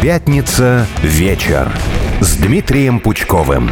Пятница вечер с Дмитрием Пучковым.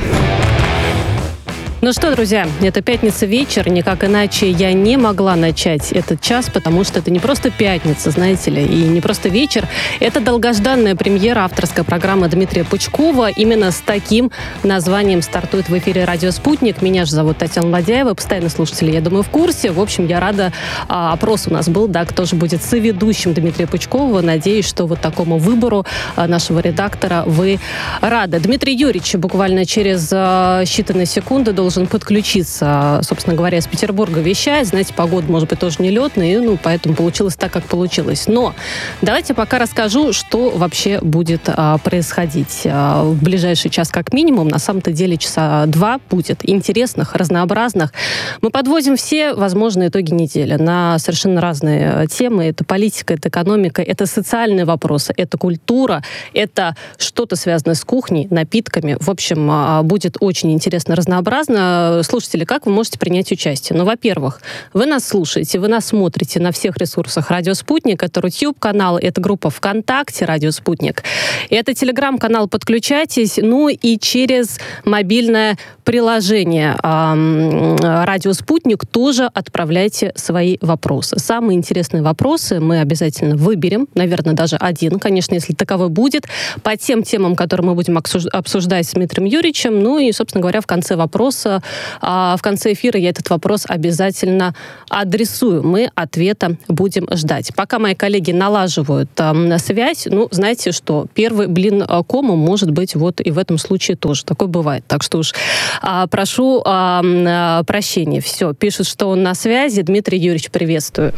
Ну что, друзья, это пятница вечер, никак иначе я не могла начать этот час, потому что это не просто пятница, знаете ли, и не просто вечер, это долгожданная премьера авторской программы Дмитрия Пучкова. Именно с таким названием стартует в эфире «Радио Спутник». Меня же зовут Татьяна Ладяева, постоянно слушатели, я думаю, в курсе. В общем, я рада, а, опрос у нас был, да, кто же будет соведущим Дмитрия Пучкова. Надеюсь, что вот такому выбору а, нашего редактора вы рады. Дмитрий Юрьевич буквально через а, считанные секунды должен должен подключиться, собственно говоря, из Петербурга вещает. Знаете, погода, может быть, тоже не летная, и, ну, поэтому получилось так, как получилось. Но давайте пока расскажу, что вообще будет а, происходить а, в ближайший час как минимум. На самом-то деле часа два будет интересных, разнообразных. Мы подводим все возможные итоги недели на совершенно разные темы. Это политика, это экономика, это социальные вопросы, это культура, это что-то связанное с кухней, напитками. В общем, а, будет очень интересно, разнообразно слушатели, как вы можете принять участие? Ну, во-первых, вы нас слушаете, вы нас смотрите на всех ресурсах «Радио Спутник». Это YouTube-канал, это группа ВКонтакте «Радио Спутник». Это телеграм-канал «Подключайтесь», ну и через мобильное приложение «Радио Спутник» тоже отправляйте свои вопросы. Самые интересные вопросы мы обязательно выберем, наверное, даже один, конечно, если таковой будет, по тем темам, которые мы будем обсуждать с Дмитрием Юрьевичем. Ну и, собственно говоря, в конце вопроса а в конце эфира я этот вопрос обязательно адресую. Мы ответа будем ждать. Пока мои коллеги налаживают связь, ну, знаете что, первый блин кому может быть вот и в этом случае тоже. Такое бывает. Так что уж а, прошу а, а, прощения. Все, пишут, что он на связи. Дмитрий Юрьевич, приветствую.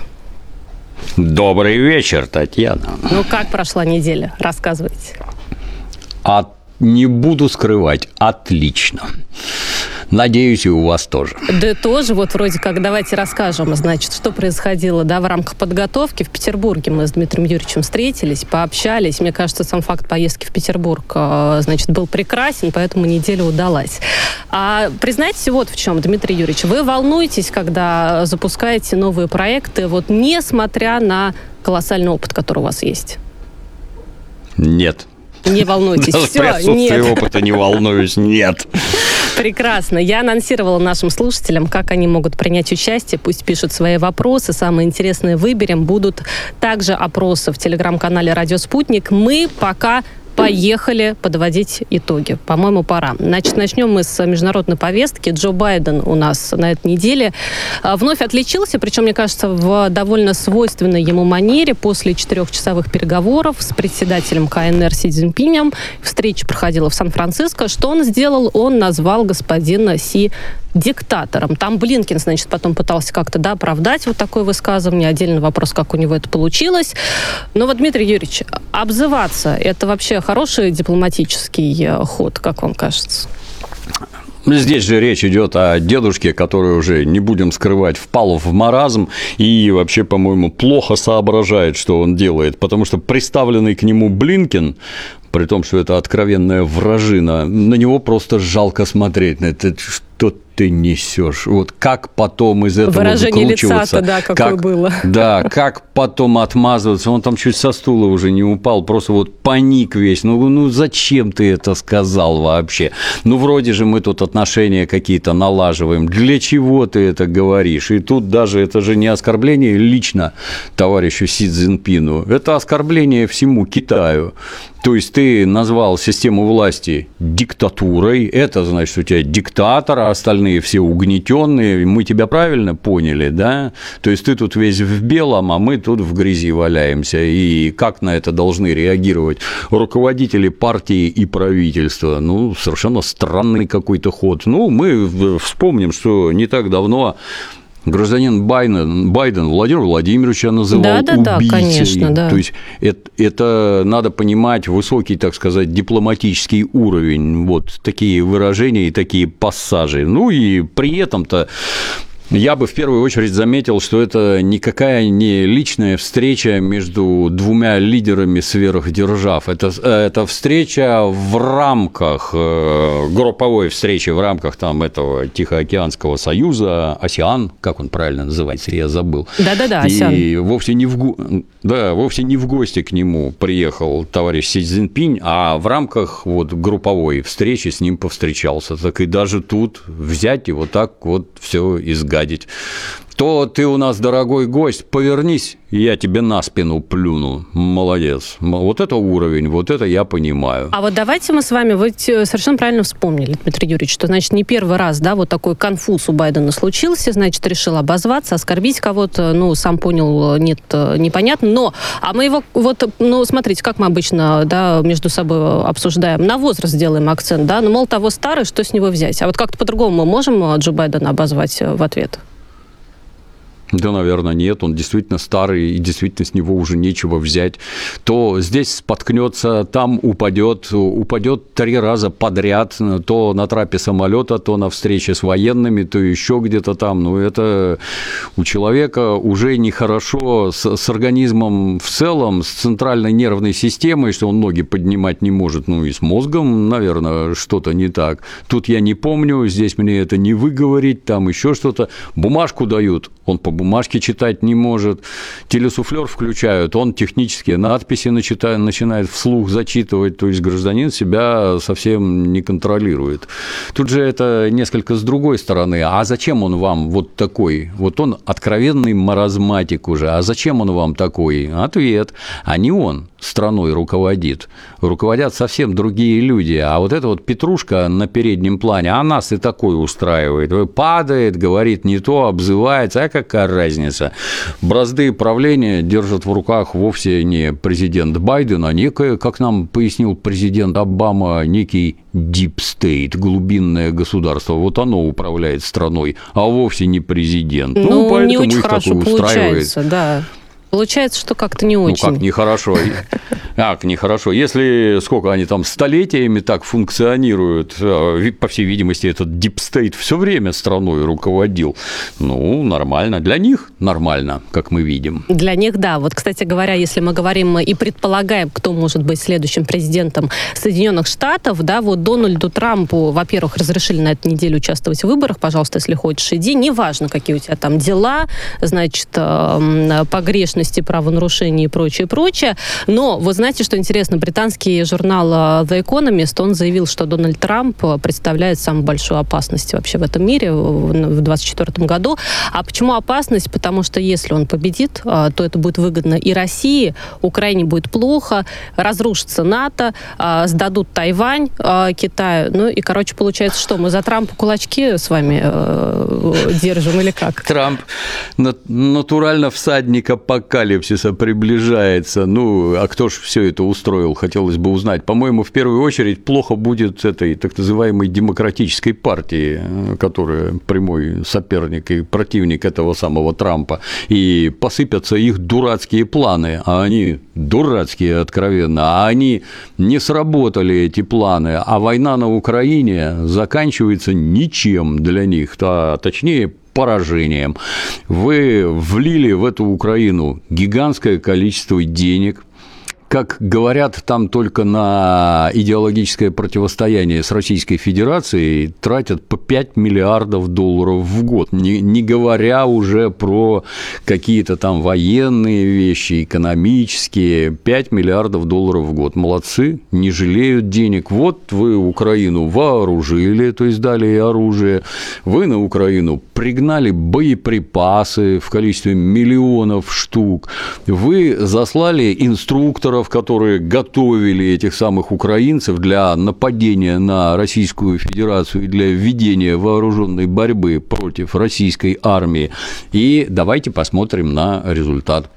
Добрый вечер, Татьяна. Ну, как прошла неделя? Рассказывайте. А не буду скрывать, отлично. Надеюсь, и у вас тоже. Да тоже, вот вроде как, давайте расскажем, значит, что происходило, да, в рамках подготовки. В Петербурге мы с Дмитрием Юрьевичем встретились, пообщались. Мне кажется, сам факт поездки в Петербург, э, значит, был прекрасен, поэтому неделя удалась. А признайтесь вот в чем, Дмитрий Юрьевич, вы волнуетесь, когда запускаете новые проекты, вот несмотря на колоссальный опыт, который у вас есть? Нет. Не волнуйтесь. Даже Все, при отсутствии нет. опыта не волнуюсь, нет. Прекрасно. Я анонсировала нашим слушателям, как они могут принять участие. Пусть пишут свои вопросы. Самые интересные выберем. Будут также опросы в телеграм-канале «Радио Спутник». Мы пока Поехали подводить итоги. По-моему, пора. Значит, начнем мы с международной повестки. Джо Байден у нас на этой неделе а, вновь отличился, причем, мне кажется, в довольно свойственной ему манере после четырехчасовых переговоров с председателем КНР Си Цзиньпинем. Встреча проходила в Сан-Франциско. Что он сделал? Он назвал господина Си диктатором. Там Блинкин, значит, потом пытался как-то да, оправдать вот такое высказывание. Отдельный вопрос, как у него это получилось. Но вот, Дмитрий Юрьевич, обзываться – это вообще хороший дипломатический э, ход, как вам кажется? Здесь же речь идет о дедушке, который уже, не будем скрывать, впал в маразм и вообще, по-моему, плохо соображает, что он делает, потому что представленный к нему Блинкин, при том, что это откровенная вражина, на него просто жалко смотреть. Это что ты несешь? Вот как потом из этого Выражение лица да, какое как, было. Да, как потом отмазываться? Он там чуть со стула уже не упал, просто вот паник весь. Ну, ну зачем ты это сказал вообще? Ну, вроде же мы тут отношения какие-то налаживаем. Для чего ты это говоришь? И тут даже это же не оскорбление лично товарищу Си Цзиньпину, это оскорбление всему Китаю. То есть ты назвал систему власти диктатурой, это значит, у тебя диктатор, а остальные все угнетенные. Мы тебя правильно поняли, да? То есть ты тут весь в белом, а мы тут в грязи валяемся. И как на это должны реагировать руководители партии и правительства? Ну, совершенно странный какой-то ход. Ну, мы вспомним, что не так давно гражданин Байден, Байден Владимир Владимировича называл да, да, убийцей. Да, конечно, да. То есть это, это надо понимать высокий, так сказать, дипломатический уровень. Вот такие выражения и такие пассажи. Ну и при этом-то Я бы в первую очередь заметил, что это никакая не личная встреча между двумя лидерами сверхдержав. Это, это встреча в рамках, э, групповой встречи в рамках там этого Тихоокеанского союза, АСИАН, как он правильно называется, я забыл. Да-да-да, АСИАН. И вовсе не, в, да, вовсе не в гости к нему приехал товарищ Си Цзиньпинь, а в рамках вот групповой встречи с ним повстречался. Так и даже тут взять и вот так вот все изгадить гадить, то ты у нас дорогой гость, повернись, я тебе на спину плюну. Молодец. Вот это уровень, вот это я понимаю. А вот давайте мы с вами, вы совершенно правильно вспомнили, Дмитрий Юрьевич, что, значит, не первый раз, да, вот такой конфуз у Байдена случился, значит, решил обозваться, оскорбить кого-то, ну, сам понял, нет, непонятно, но, а мы его, вот, ну, смотрите, как мы обычно, да, между собой обсуждаем, на возраст делаем акцент, да, ну, мол, того старый, что с него взять? А вот как-то по-другому мы можем Джо Байдена обозвать в ответ? Да, наверное, нет, он действительно старый, и действительно с него уже нечего взять, то здесь споткнется, там упадет, упадет три раза подряд, то на трапе самолета, то на встрече с военными, то еще где-то там. Ну, это у человека уже нехорошо с, с организмом в целом, с центральной нервной системой, что он ноги поднимать не может, ну и с мозгом, наверное, что-то не так. Тут я не помню, здесь мне это не выговорить, там еще что-то. Бумажку дают, он по бумажке читать не может, телесуфлер включают, он технические надписи начитает, начинает вслух зачитывать, то есть гражданин себя совсем не контролирует. Тут же это несколько с другой стороны. А зачем он вам вот такой? Вот он откровенный маразматик уже. А зачем он вам такой? Ответ. А не он страной руководит. Руководят совсем другие люди. А вот эта вот петрушка на переднем плане, а нас и такой устраивает. Падает, говорит не то, обзывается. А какая разница? Бразды правления держат в руках вовсе не президент Байден, а некое, как нам пояснил президент Обама, некий deep state, глубинное государство. Вот оно управляет страной, а вовсе не президент. Ну, ну поэтому не очень их хорошо такое устраивает. Да. Получается, что как-то не очень. Ну, как нехорошо. Как нехорошо. Если сколько они там столетиями так функционируют, э, по всей видимости, этот deep state все время страной руководил. Ну, нормально. Для них нормально, как мы видим. Для них, да. Вот, кстати говоря, если мы говорим и предполагаем, кто может быть следующим президентом Соединенных Штатов, да, вот Дональду Трампу, во-первых, разрешили на этой неделе участвовать в выборах, пожалуйста, если хочешь, иди, неважно, какие у тебя там дела, значит, погрешные преступности, правонарушений и прочее, прочее. Но вы знаете, что интересно, британский журнал э, The Economist, он заявил, что Дональд Трамп э, представляет самую большую опасность вообще в этом мире в 2024 году. А почему опасность? Потому что если он победит, э, то это будет выгодно и России, Украине будет плохо, разрушится НАТО, сдадут Тайвань Китаю. Ну и, короче, получается, что мы за Трампа кулачки с вами держим или как? Трамп натурально всадника по апокалипсиса приближается. Ну, а кто же все это устроил, хотелось бы узнать. По-моему, в первую очередь плохо будет этой так называемой демократической партии, которая прямой соперник и противник этого самого Трампа. И посыпятся их дурацкие планы, а они дурацкие откровенно, а они не сработали, эти планы, а война на Украине заканчивается ничем для них, а точнее поражением. Вы влили в эту Украину гигантское количество денег, как говорят, там только на идеологическое противостояние с Российской Федерацией тратят по 5 миллиардов долларов в год, не, не говоря уже про какие-то там военные вещи, экономические, 5 миллиардов долларов в год. Молодцы, не жалеют денег. Вот вы Украину вооружили, то есть дали оружие, вы на Украину пригнали боеприпасы в количестве миллионов штук, вы заслали инструкторов офицеров, которые готовили этих самых украинцев для нападения на Российскую Федерацию и для ведения вооруженной борьбы против российской армии. И давайте посмотрим на результат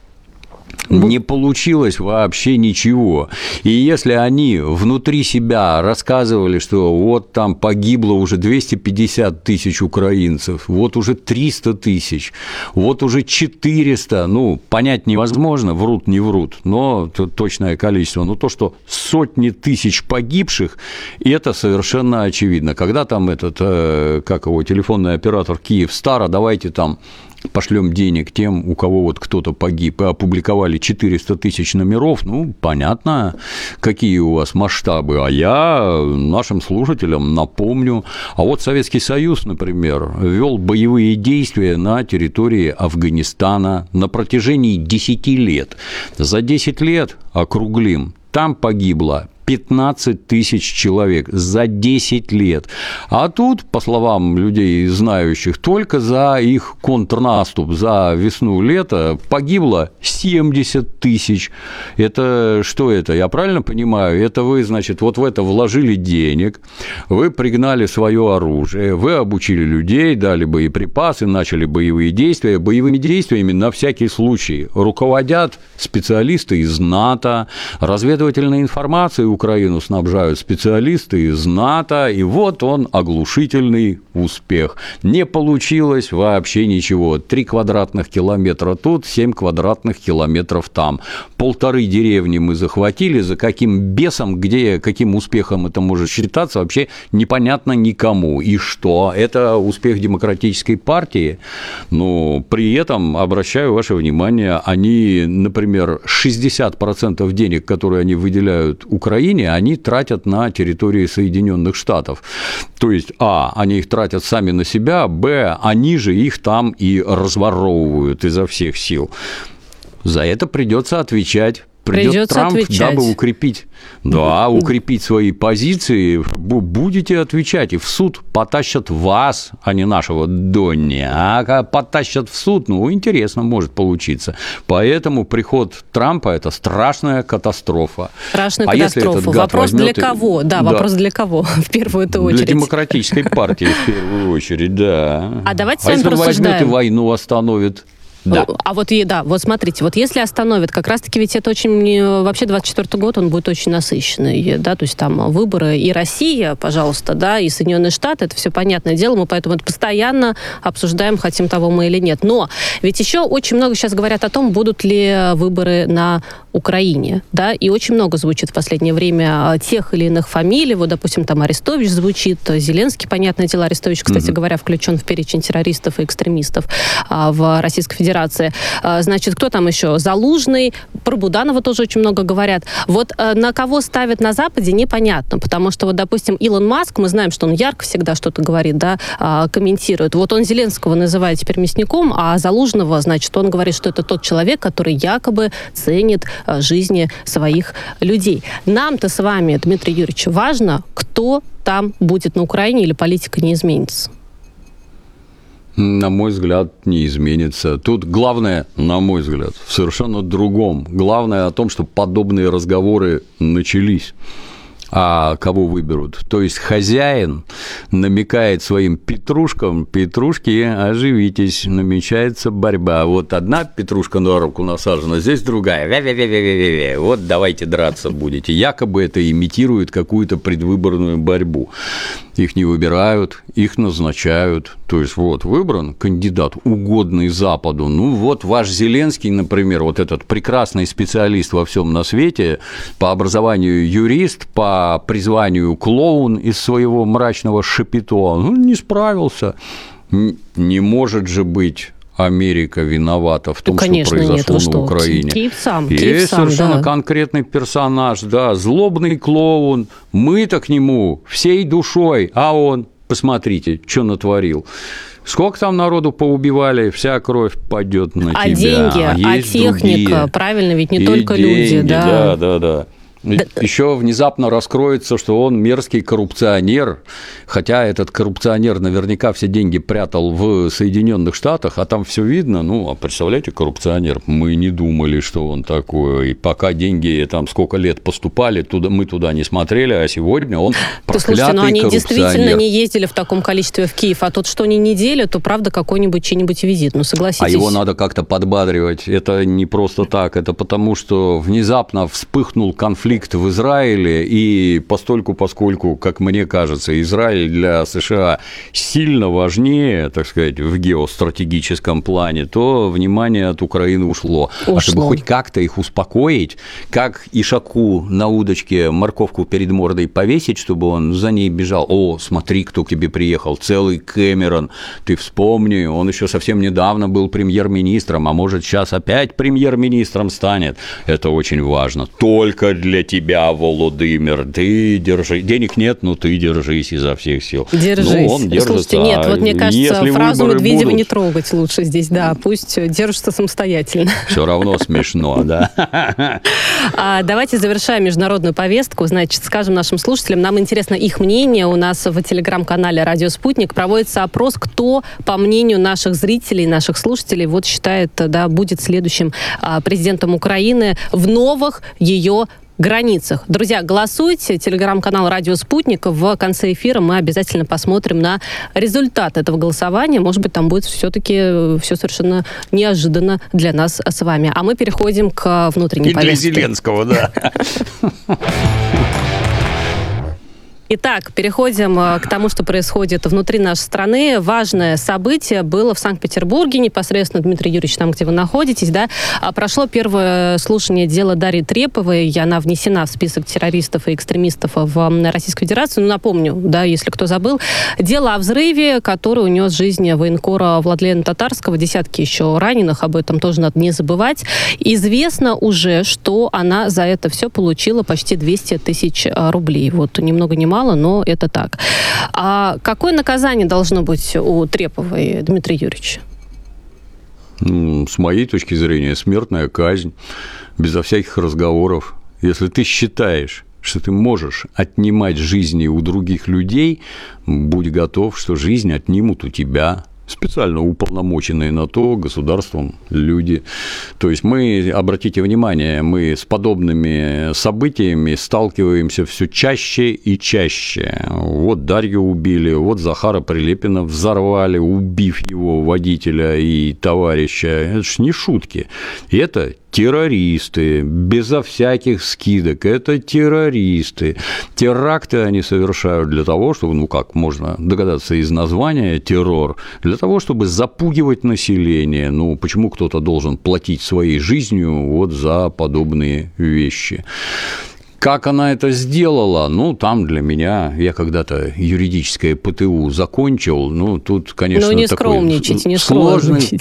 не получилось вообще ничего. И если они внутри себя рассказывали, что вот там погибло уже 250 тысяч украинцев, вот уже 300 тысяч, вот уже 400, ну, понять невозможно, врут, не врут, но точное количество. Но то, что сотни тысяч погибших, это совершенно очевидно. Когда там этот, э, как его, телефонный оператор Киев Стара, давайте там пошлем денег тем, у кого вот кто-то погиб, и опубликовали 400 тысяч номеров, ну, понятно, какие у вас масштабы. А я нашим слушателям напомню, а вот Советский Союз, например, вел боевые действия на территории Афганистана на протяжении 10 лет. За 10 лет, округлим, там погибло 15 тысяч человек за 10 лет. А тут, по словам людей, знающих, только за их контрнаступ, за весну-лето погибло 70 тысяч. Это что это? Я правильно понимаю? Это вы, значит, вот в это вложили денег, вы пригнали свое оружие, вы обучили людей, дали боеприпасы, начали боевые действия. Боевыми действиями на всякий случай руководят специалисты из НАТО, разведывательной информацией Украину снабжают специалисты из НАТО, и вот он оглушительный успех. Не получилось вообще ничего. Три квадратных километра тут, семь квадратных километров там. Полторы деревни мы захватили, за каким бесом, где, каким успехом это может считаться, вообще непонятно никому. И что? Это успех демократической партии? Ну, при этом, обращаю ваше внимание, они, например, 60% денег, которые они выделяют Украине, Украине, они тратят на территории Соединенных Штатов. То есть, а, они их тратят сами на себя, б, они же их там и разворовывают изо всех сил. За это придется отвечать придет Придется Трамп, отвечать. дабы укрепить, да, укрепить свои позиции, будете отвечать, и в суд потащат вас, а не нашего Донни, а потащат в суд, ну, интересно может получиться. Поэтому приход Трампа – это страшная катастрофа. Страшная а катастрофа. вопрос для кого? Да, да, вопрос для кого в первую очередь? Для демократической партии в первую очередь, да. А давайте а с вами если возьмет и войну остановит? Да. А вот, да, вот смотрите, вот если остановят, как раз-таки ведь это очень, вообще 24 год, он будет очень насыщенный, да, то есть там выборы и Россия, пожалуйста, да, и Соединенные Штаты, это все понятное дело, мы поэтому это постоянно обсуждаем, хотим того мы или нет. Но ведь еще очень много сейчас говорят о том, будут ли выборы на Украине, да, и очень много звучит в последнее время тех или иных фамилий, вот, допустим, там Арестович звучит, Зеленский, понятное дело, Арестович, кстати mm-hmm. говоря, включен в перечень террористов и экстремистов а, в Российской Федерации. А, значит, кто там еще? Залужный, про Буданова тоже очень много говорят. Вот а, на кого ставят на Западе, непонятно, потому что, вот, допустим, Илон Маск, мы знаем, что он ярко всегда что-то говорит, да, а, комментирует. Вот он Зеленского называет теперь мясником, а Залужного, значит, он говорит, что это тот человек, который якобы ценит Э, жизни своих людей. Нам-то с вами, Дмитрий Юрьевич, важно, кто там будет на Украине или политика не изменится? На мой взгляд, не изменится. Тут главное, на мой взгляд, в совершенно другом. Главное о том, что подобные разговоры начались а кого выберут. То есть хозяин намекает своим петрушкам, петрушки, оживитесь, намечается борьба. Вот одна петрушка на руку насажена, здесь другая. -вя -вя -вя. Вот давайте драться будете. Якобы это имитирует какую-то предвыборную борьбу. Их не выбирают, их назначают. То есть вот выбран кандидат, угодный Западу. Ну вот ваш Зеленский, например, вот этот прекрасный специалист во всем на свете, по образованию юрист, по призванию клоун из своего мрачного шапито, ну, не справился. Не может же быть Америка виновата в том, ну, конечно, что произошло нет, на что? Украине. Киев сам, Есть Киев совершенно да. конкретный персонаж, да, злобный клоун. Мы-то к нему всей душой, а он, посмотрите, что натворил. Сколько там народу поубивали, вся кровь пойдет на а тебя. деньги, а, техника, другие. правильно, ведь не И только деньги, люди, да. Да, да, да. Еще внезапно раскроется, что он мерзкий коррупционер, хотя этот коррупционер наверняка все деньги прятал в Соединенных Штатах, а там все видно. Ну, а представляете, коррупционер, мы не думали, что он такой. И пока деньги там сколько лет поступали, туда, мы туда не смотрели, а сегодня он проклятый Слушайте, но они действительно не ездили в таком количестве в Киев, а тот, что они неделю, то правда какой-нибудь чей-нибудь визит, ну согласитесь. А его надо как-то подбадривать. Это не просто так, это потому, что внезапно вспыхнул конфликт конфликт в Израиле, и постольку, поскольку, как мне кажется, Израиль для США сильно важнее, так сказать, в геостратегическом плане, то внимание от Украины ушло. ушло. А чтобы хоть как-то их успокоить, как Ишаку на удочке морковку перед мордой повесить, чтобы он за ней бежал, о, смотри, кто к тебе приехал, целый Кэмерон, ты вспомни, он еще совсем недавно был премьер-министром, а может сейчас опять премьер-министром станет. Это очень важно. Только для тебя, Володимир. Ты держи. Денег нет, но ты держись изо всех сил. Держись. Ну, он держится. Слушайте, нет, вот мне кажется, Если фразу Медведева будут... не трогать лучше здесь, да, пусть держится самостоятельно. Все равно смешно, да. А, давайте завершаем международную повестку. Значит, скажем нашим слушателям, нам интересно их мнение. У нас в телеграм-канале «Радио Спутник» проводится опрос, кто, по мнению наших зрителей, наших слушателей, вот считает, да, будет следующим а, президентом Украины в новых ее границах. Друзья, голосуйте. Телеграм-канал «Радио Спутник». В конце эфира мы обязательно посмотрим на результат этого голосования. Может быть, там будет все-таки э, все совершенно неожиданно для нас с вами. А мы переходим к внутренней И повестке. для Зеленского, да. Итак, переходим э, к тому, что происходит внутри нашей страны. Важное событие было в Санкт-Петербурге, непосредственно, Дмитрий Юрьевич, там, где вы находитесь, да, а прошло первое слушание дела Дарьи Треповой, и она внесена в список террористов и экстремистов в Российскую Федерацию. Ну, напомню, да, если кто забыл, дело о взрыве, который унес жизнь военкора Владлена Татарского, десятки еще раненых, об этом тоже надо не забывать. Известно уже, что она за это все получила почти 200 тысяч э, рублей. Вот ни много ни мало но это так. А какое наказание должно быть у Треповой, Дмитрий Юрьевич? Ну, с моей точки зрения, смертная казнь, безо всяких разговоров. Если ты считаешь, что ты можешь отнимать жизни у других людей, будь готов, что жизнь отнимут у тебя специально уполномоченные на то государством люди. То есть мы, обратите внимание, мы с подобными событиями сталкиваемся все чаще и чаще. Вот Дарью убили, вот Захара Прилепина взорвали, убив его водителя и товарища. Это ж не шутки. Это террористы, безо всяких скидок, это террористы. Теракты они совершают для того, чтобы, ну как можно догадаться из названия террор, для того, чтобы запугивать население. Ну, почему кто-то должен платить своей жизнью вот за подобные вещи? Как она это сделала? Ну, там для меня, я когда-то юридическое ПТУ закончил, ну, тут, конечно, Ну, не скромничайте, не сложный,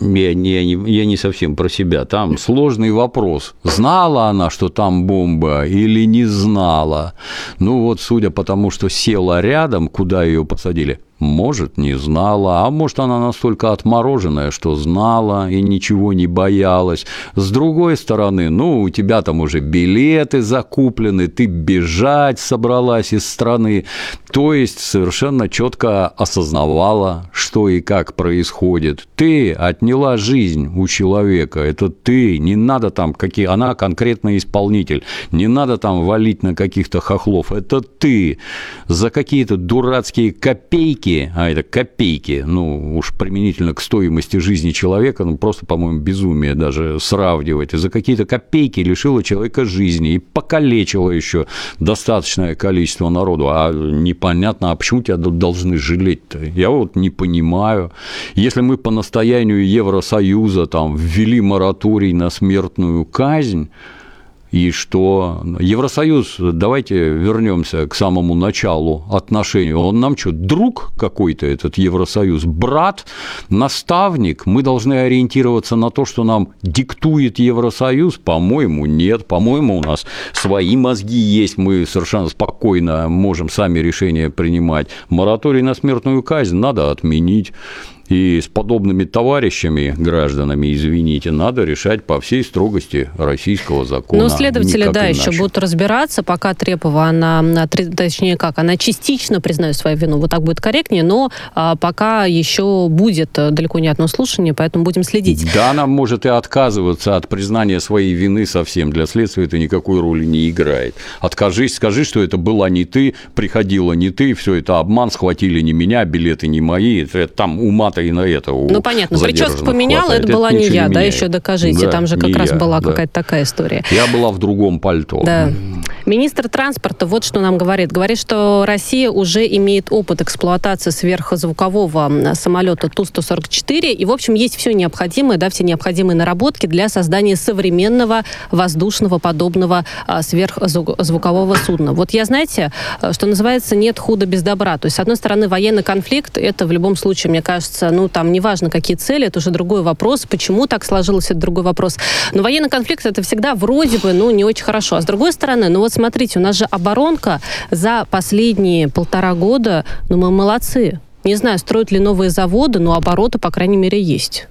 я не, я не совсем про себя. Там сложный вопрос. Знала она, что там бомба или не знала? Ну вот, судя по тому, что села рядом, куда ее посадили, может, не знала, а может, она настолько отмороженная, что знала и ничего не боялась. С другой стороны, ну, у тебя там уже билеты закуплены, ты бежать собралась из страны. То есть совершенно четко осознавала, что и как происходит. Ты отняла жизнь у человека, это ты, не надо там, какие, она конкретный исполнитель, не надо там валить на каких-то хохлов, это ты за какие-то дурацкие копейки копейки, а это копейки, ну, уж применительно к стоимости жизни человека, ну, просто, по-моему, безумие даже сравнивать. И за какие-то копейки лишила человека жизни и покалечила еще достаточное количество народу. А непонятно, а почему тебя должны жалеть-то? Я вот не понимаю. Если мы по настоянию Евросоюза там ввели мораторий на смертную казнь, и что? Евросоюз, давайте вернемся к самому началу отношений, он нам что, друг какой-то этот Евросоюз, брат, наставник, мы должны ориентироваться на то, что нам диктует Евросоюз, по-моему, нет, по-моему, у нас свои мозги есть, мы совершенно спокойно можем сами решения принимать. Мораторий на смертную казнь надо отменить. И с подобными товарищами, гражданами, извините, надо решать по всей строгости российского закона. Ну, следователи, да, иначе. еще будут разбираться, пока Трепова, она, точнее как, она частично признает свою вину, вот так будет корректнее, но а, пока еще будет э, далеко не одно слушание, поэтому будем следить. Да, она может и отказываться от признания своей вины совсем. Для следствия это никакой роли не играет. Откажись, скажи, что это была не ты, приходила не ты, все это обман, схватили не меня, билеты не мои, там ума-то и на это у Ну, понятно, прическу поменяла, хватает. это была это не я, да, еще докажите, да, там же как раз я, была да. какая-то такая история. Я была в другом пальто. Да. Министр транспорта вот что нам говорит. Говорит, что Россия уже имеет опыт эксплуатации сверхзвукового самолета Ту-144, и, в общем, есть все необходимое, да, все необходимые наработки для создания современного воздушного подобного а, сверхзвукового судна. Вот я, знаете, что называется, нет худа без добра. То есть, с одной стороны, военный конфликт, это в любом случае, мне кажется, ну, там, неважно, какие цели, это уже другой вопрос. Почему так сложилось, это другой вопрос. Но военный конфликт, это всегда вроде бы, ну, не очень хорошо. А с другой стороны, ну, вот смотрите, у нас же оборонка за последние полтора года, ну, мы молодцы. Не знаю, строят ли новые заводы, но обороты, по крайней мере, есть.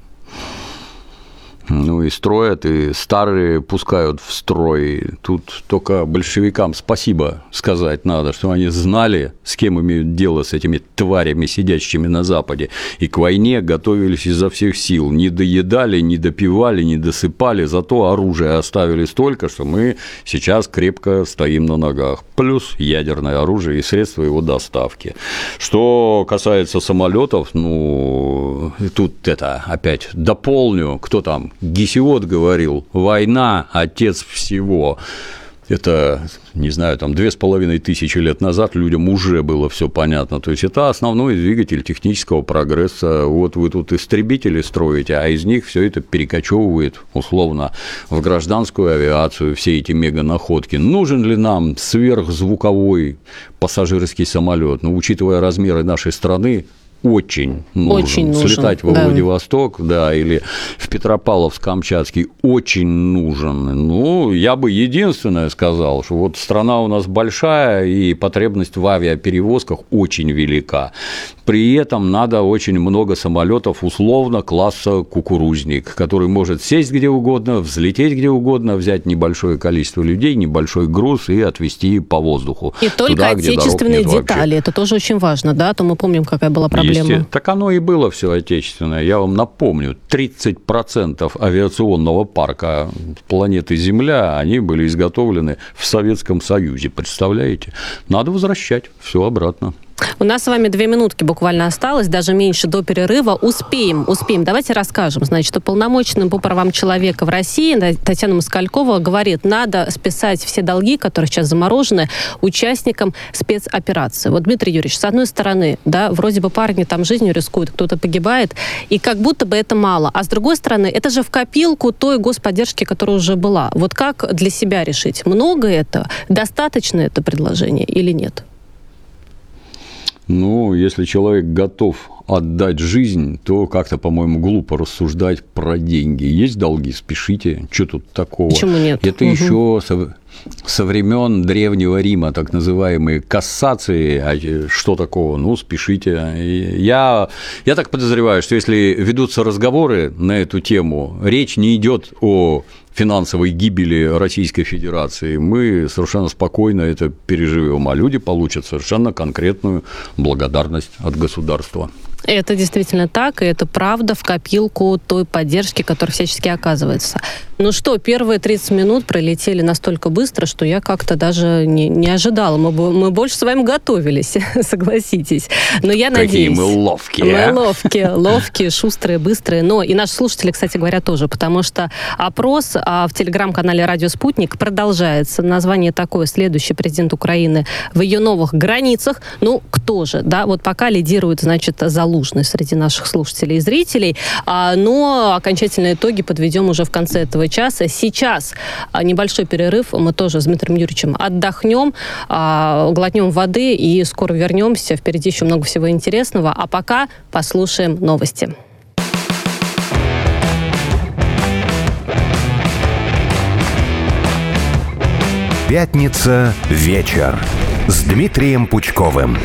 Ну и строят, и старые пускают в строй. Тут только большевикам спасибо сказать надо, что они знали, с кем имеют дело с этими тварями, сидящими на Западе, и к войне готовились изо всех сил. Не доедали, не допивали, не досыпали, зато оружие оставили столько, что мы сейчас крепко стоим на ногах. Плюс ядерное оружие и средства его доставки. Что касается самолетов, ну, тут это опять дополню, кто там Гесиод говорил, война – отец всего. Это, не знаю, там две с половиной тысячи лет назад людям уже было все понятно. То есть это основной двигатель технического прогресса. Вот вы тут истребители строите, а из них все это перекочевывает условно в гражданскую авиацию, все эти меганаходки. Нужен ли нам сверхзвуковой пассажирский самолет? Ну, учитывая размеры нашей страны, очень нужен. Очень нужен. Слетать во да. Владивосток, да, или в Петропавловск-Камчатский очень нужен. Ну, я бы единственное сказал, что вот страна у нас большая, и потребность в авиаперевозках очень велика. При этом надо очень много самолетов условно класса кукурузник, который может сесть где угодно, взлететь где угодно, взять небольшое количество людей, небольшой груз и отвезти по воздуху. И только туда, отечественные детали. Вообще. Это тоже очень важно, да? То мы помним, какая была проблема. Есте... Так оно и было все отечественное. Я вам напомню, 30% авиационного парка планеты Земля, они были изготовлены в Советском Союзе. Представляете? Надо возвращать все обратно. У нас с вами две минутки буквально осталось, даже меньше до перерыва. Успеем, успеем. Давайте расскажем. Значит, уполномоченным по правам человека в России Татьяна Москалькова говорит, надо списать все долги, которые сейчас заморожены, участникам спецоперации. Вот, Дмитрий Юрьевич, с одной стороны, да, вроде бы парни там жизнью рискуют, кто-то погибает, и как будто бы это мало. А с другой стороны, это же в копилку той господдержки, которая уже была. Вот как для себя решить, много это, достаточно это предложение или нет? Ну, если человек готов отдать жизнь, то как-то, по-моему, глупо рассуждать про деньги. Есть долги, спешите, что тут такого? Почему нет? Это угу. еще со, времен Древнего Рима, так называемые кассации. А что такого? Ну, спешите. Я, я так подозреваю, что если ведутся разговоры на эту тему, речь не идет о финансовой гибели Российской Федерации, мы совершенно спокойно это переживем, а люди получат совершенно конкретную благодарность от государства. Это действительно так, и это правда в копилку той поддержки, которая всячески оказывается. Ну что, первые 30 минут пролетели настолько быстро, что я как-то даже не, не ожидала. Мы, мы больше с вами готовились, согласитесь. Но я Какие надеюсь... мы ловкие. Мы ловкие, ловкие, шустрые, быстрые. Но и наши слушатели, кстати говоря, тоже, потому что опрос а, в телеграм-канале «Радио Спутник» продолжается. Название такое «Следующий президент Украины в ее новых границах». Ну, кто же, да? Вот пока лидирует, значит, Залужный среди наших слушателей и зрителей. А, но окончательные итоги подведем уже в конце этого часа. Сейчас а, небольшой перерыв. Мы тоже с Дмитрием Юрьевичем отдохнем, а, глотнем воды и скоро вернемся. Впереди еще много всего интересного. А пока послушаем новости. Пятница вечер с Дмитрием Пучковым.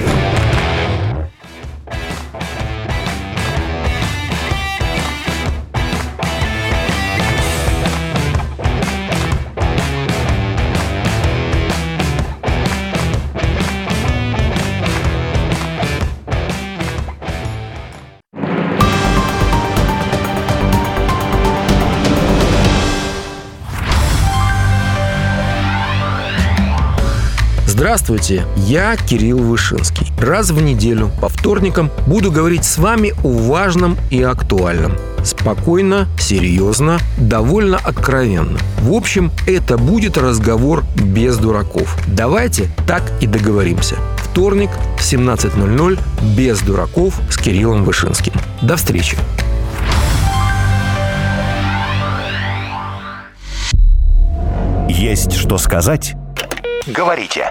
Здравствуйте, я Кирилл Вышинский. Раз в неделю по вторникам буду говорить с вами о важном и актуальном. Спокойно, серьезно, довольно откровенно. В общем, это будет разговор без дураков. Давайте так и договоримся. Вторник в 17.00 без дураков с Кириллом Вышинским. До встречи. Есть что сказать? Говорите.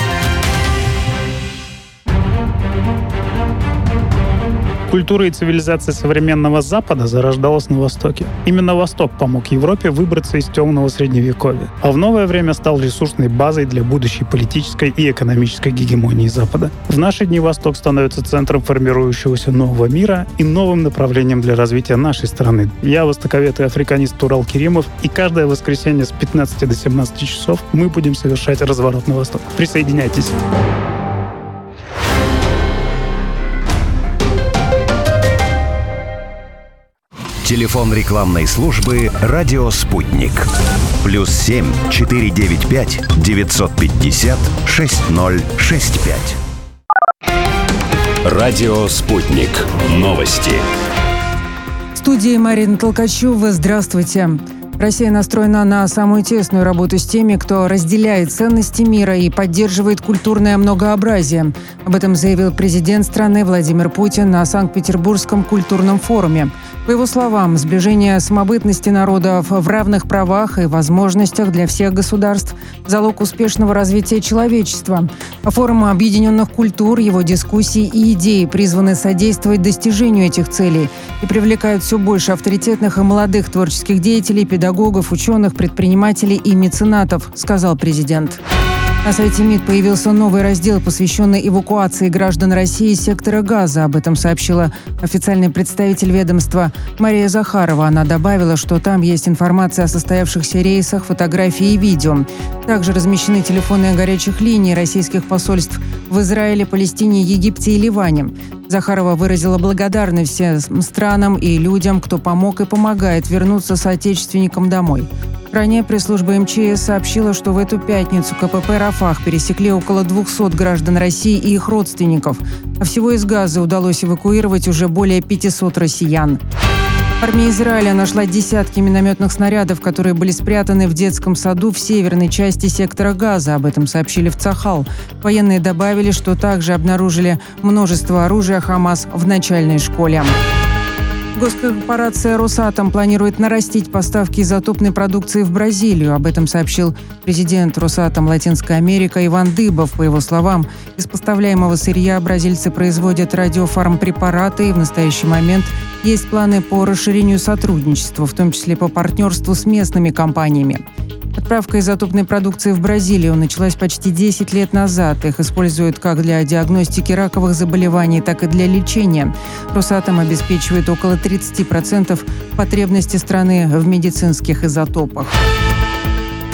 Культура и цивилизация современного Запада зарождалась на Востоке. Именно Восток помог Европе выбраться из темного средневековья, а в новое время стал ресурсной базой для будущей политической и экономической гегемонии Запада. В наши дни Восток становится центром формирующегося нового мира и новым направлением для развития нашей страны. Я востоковед и африканист Турал Керимов, и каждое воскресенье с 15 до 17 часов мы будем совершать разворот на восток. Присоединяйтесь. Телефон рекламной службы «Радио Спутник». Плюс 7 495 950 6065. Радио «Спутник». Новости. В студии Марина Толкачева. Здравствуйте. Россия настроена на самую тесную работу с теми, кто разделяет ценности мира и поддерживает культурное многообразие. Об этом заявил президент страны Владимир Путин на Санкт-Петербургском культурном форуме. По его словам, сближение самобытности народов в равных правах и возможностях для всех государств – залог успешного развития человечества. Форум Объединенных культур, его дискуссии и идеи призваны содействовать достижению этих целей и привлекают все больше авторитетных и молодых творческих деятелей, педагогов, ученых, предпринимателей и меценатов, сказал президент. На сайте МИД появился новый раздел, посвященный эвакуации граждан России из сектора газа. Об этом сообщила официальный представитель ведомства Мария Захарова. Она добавила, что там есть информация о состоявшихся рейсах, фотографии и видео. Также размещены телефоны горячих линий российских посольств в Израиле, Палестине, Египте и Ливане. Захарова выразила благодарность всем странам и людям, кто помог и помогает вернуться соотечественникам домой. Ранее пресс-служба МЧС сообщила, что в эту пятницу КПП «Рафах» пересекли около 200 граждан России и их родственников. А всего из Газа удалось эвакуировать уже более 500 россиян. Армия Израиля нашла десятки минометных снарядов, которые были спрятаны в детском саду в северной части сектора Газа. Об этом сообщили в Цахал. Военные добавили, что также обнаружили множество оружия Хамас в начальной школе. Госкорпорация «Росатом» планирует нарастить поставки изотопной продукции в Бразилию. Об этом сообщил президент «Росатом» Латинская Америка Иван Дыбов. По его словам, из поставляемого сырья бразильцы производят радиофармпрепараты, и в настоящий момент есть планы по расширению сотрудничества, в том числе по партнерству с местными компаниями. Отправка изотопной продукции в Бразилию началась почти 10 лет назад. Их используют как для диагностики раковых заболеваний, так и для лечения. Росатом обеспечивает около 30% потребности страны в медицинских изотопах.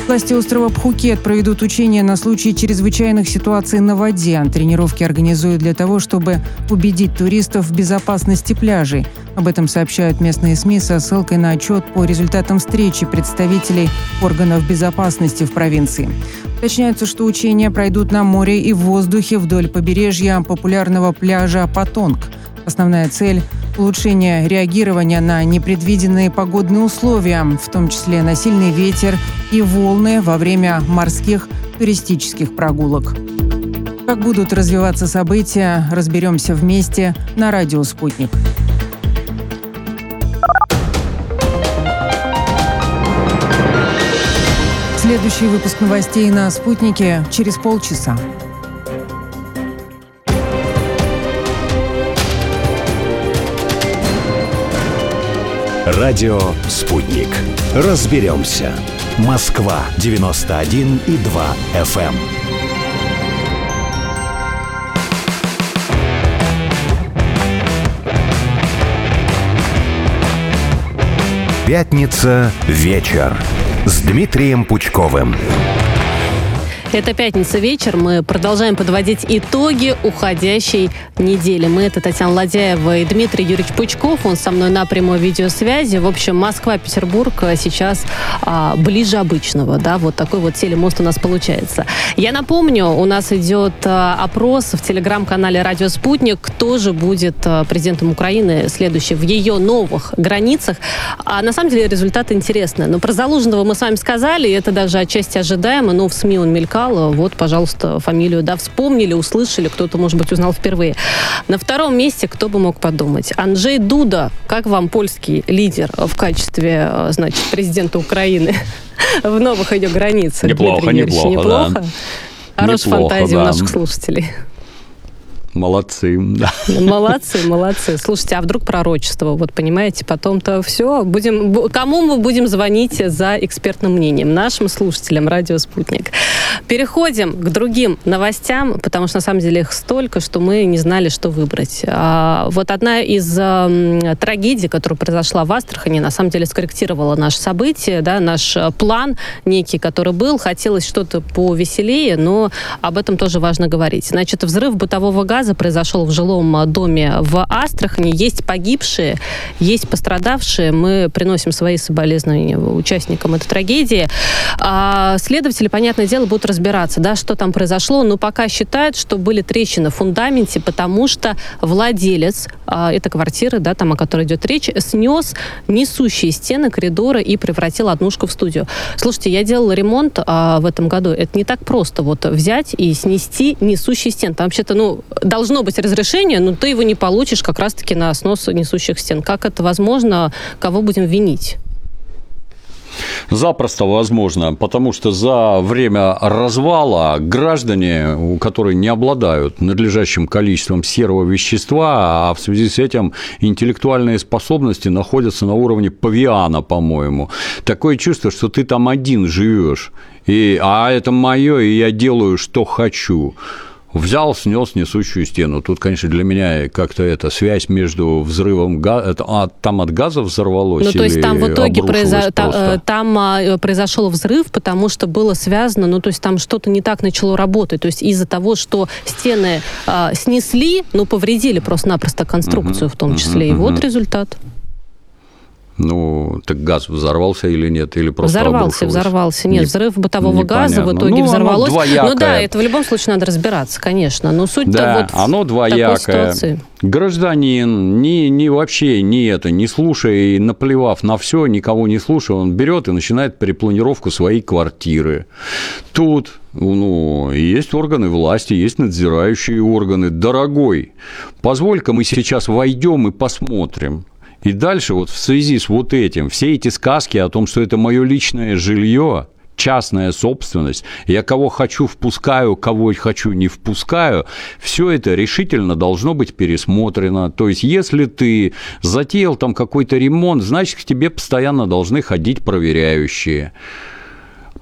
Власти острова Пхукет проведут учения на случай чрезвычайных ситуаций на воде. Тренировки организуют для того, чтобы убедить туристов в безопасности пляжей. Об этом сообщают местные СМИ со ссылкой на отчет по результатам встречи представителей органов безопасности в провинции. Уточняется, что учения пройдут на море и в воздухе вдоль побережья популярного пляжа Патонг. Основная цель – улучшение реагирования на непредвиденные погодные условия, в том числе на сильный ветер и волны во время морских туристических прогулок. Как будут развиваться события, разберемся вместе на радио «Спутник». Следующий выпуск новостей на «Спутнике» через полчаса. Радио «Спутник». Разберемся. Москва, 91 и 2 FM. Пятница вечер с Дмитрием Пучковым. Это пятница вечер. Мы продолжаем подводить итоги уходящей недели. Мы это Татьяна Ладяева и Дмитрий Юрьевич Пучков. Он со мной на прямой видеосвязи. В общем, Москва-Петербург сейчас а, ближе обычного. Да, вот такой вот телемост у нас получается. Я напомню, у нас идет а, опрос в телеграм-канале «Радио Спутник». Кто же будет а, президентом Украины следующий в ее новых границах? А на самом деле результаты интересны. Но про Залужного мы с вами сказали, и это даже отчасти ожидаемо, но в СМИ он мелькал Байкала. Вот, пожалуйста, фамилию, да, вспомнили, услышали, кто-то, может быть, узнал впервые. На втором месте, кто бы мог подумать? Анджей Дуда, как вам польский лидер в качестве, э, значит, президента Украины в новых ее границах? Неплохо, неплохо, неплохо. Да. Хорошая фантазия да. у наших слушателей. Молодцы. Молодцы, молодцы. Слушайте, а вдруг пророчество? Вот понимаете, потом-то все. Будем, кому мы будем звонить за экспертным мнением? Нашим слушателям «Радио Спутник». Переходим к другим новостям, потому что на самом деле их столько, что мы не знали, что выбрать. А, вот одна из а, трагедий, которая произошла в Астрахани, на самом деле скорректировала наше событие, да, наш план некий, который был. Хотелось что-то повеселее, но об этом тоже важно говорить. Значит, взрыв бытового газа газа произошел в жилом доме в Астрахани. Есть погибшие, есть пострадавшие. Мы приносим свои соболезнования участникам этой трагедии. А следователи, понятное дело, будут разбираться, да, что там произошло, но пока считают, что были трещины в фундаменте, потому что владелец а, этой квартиры, да, там, о которой идет речь, снес несущие стены коридора и превратил однушку в студию. Слушайте, я делала ремонт а, в этом году. Это не так просто вот взять и снести несущие стены. Там вообще-то, ну, должно быть разрешение, но ты его не получишь как раз-таки на снос несущих стен. Как это возможно? Кого будем винить? Запросто возможно, потому что за время развала граждане, которые не обладают надлежащим количеством серого вещества, а в связи с этим интеллектуальные способности находятся на уровне павиана, по-моему. Такое чувство, что ты там один живешь, и, а это мое, и я делаю, что хочу взял, снес несущую стену. Тут, конечно, для меня как-то эта связь между взрывом газа, а там от газа взорвалось. Ну, то есть там в итоге произо... там, э, там а, произошел взрыв, потому что было связано, ну, то есть там что-то не так начало работать. То есть из-за того, что стены а, снесли, ну, повредили просто-напросто конструкцию угу, в том числе. Угу, и вот результат. Ну, так газ взорвался или нет? Или просто Взорвался, обрушилось? взорвался. Нет, не, взрыв бытового газа в итоге ну, взорвалось. Ну да, это в любом случае надо разбираться, конечно. Но суть-то да, вот оно двоякое. Гражданин, не, не вообще не это, не слушая и наплевав на все, никого не слушая, он берет и начинает перепланировку своей квартиры. Тут ну, есть органы власти, есть надзирающие органы. Дорогой, позволь-ка мы сейчас войдем и посмотрим. И дальше вот в связи с вот этим, все эти сказки о том, что это мое личное жилье, частная собственность, я кого хочу впускаю, кого хочу не впускаю, все это решительно должно быть пересмотрено. То есть, если ты затеял там какой-то ремонт, значит, к тебе постоянно должны ходить проверяющие.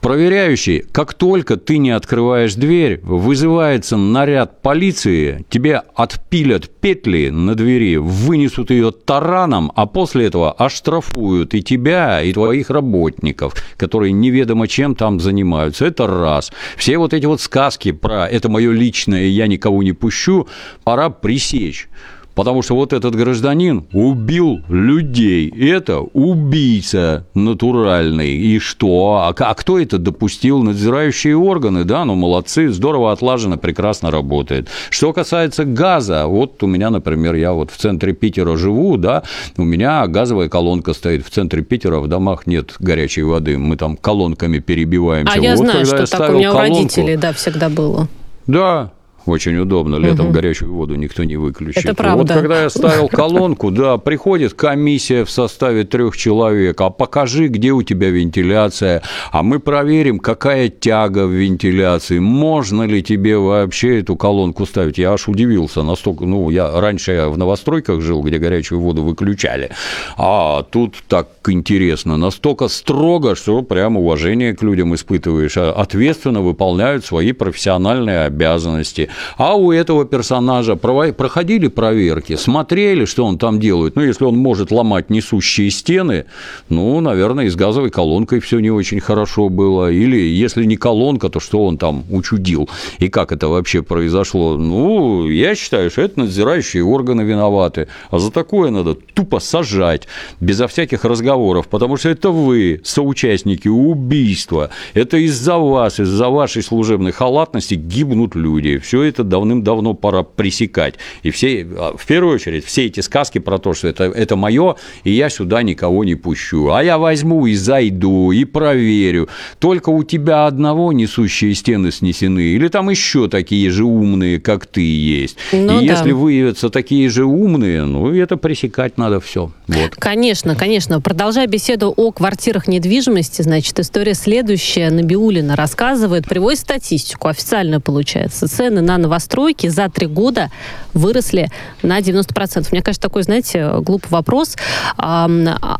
Проверяющий, как только ты не открываешь дверь, вызывается наряд полиции, тебе отпилят петли на двери, вынесут ее тараном, а после этого оштрафуют и тебя, и твоих работников, которые неведомо чем там занимаются. Это раз. Все вот эти вот сказки про «это мое личное, я никого не пущу» пора пресечь. Потому что вот этот гражданин убил людей. Это убийца натуральный. И что? А, а кто это допустил? Надзирающие органы, да, ну молодцы, здорово отлажено, прекрасно работает. Что касается газа, вот у меня, например, я вот в центре Питера живу, да, у меня газовая колонка стоит в центре Питера, в домах нет горячей воды, мы там колонками перебиваемся. А я вот, знаю, что я так у меня колонку, у родителей, да, всегда было. Да, очень удобно. Летом угу. горячую воду никто не выключит. Это правда. Вот когда я ставил колонку, да, приходит комиссия в составе трех человек, а покажи, где у тебя вентиляция, а мы проверим, какая тяга в вентиляции, можно ли тебе вообще эту колонку ставить. Я аж удивился настолько, ну, я раньше я в новостройках жил, где горячую воду выключали, а тут так интересно, настолько строго, что прям уважение к людям испытываешь, а ответственно выполняют свои профессиональные обязанности. А у этого персонажа проходили проверки, смотрели, что он там делает. Ну, если он может ломать несущие стены, ну, наверное, и с газовой колонкой все не очень хорошо было. Или если не колонка, то что он там учудил? И как это вообще произошло? Ну, я считаю, что это надзирающие органы виноваты. А за такое надо тупо сажать, безо всяких разговоров, потому что это вы, соучастники убийства. Это из-за вас, из-за вашей служебной халатности гибнут люди. Все это давным-давно пора пресекать. И все, а, в первую очередь, все эти сказки про то, что это, это мое, и я сюда никого не пущу. А я возьму и зайду, и проверю. Только у тебя одного несущие стены снесены, или там еще такие же умные, как ты есть. Ну, и да. если выявятся такие же умные, ну, это пресекать надо все. Вот. Конечно, конечно. Продолжая беседу о квартирах недвижимости, значит, история следующая. Набиулина рассказывает, приводит статистику, официально получается. Цены на новостройки за три года выросли на 90%. Мне кажется, такой, знаете, глупый вопрос. А,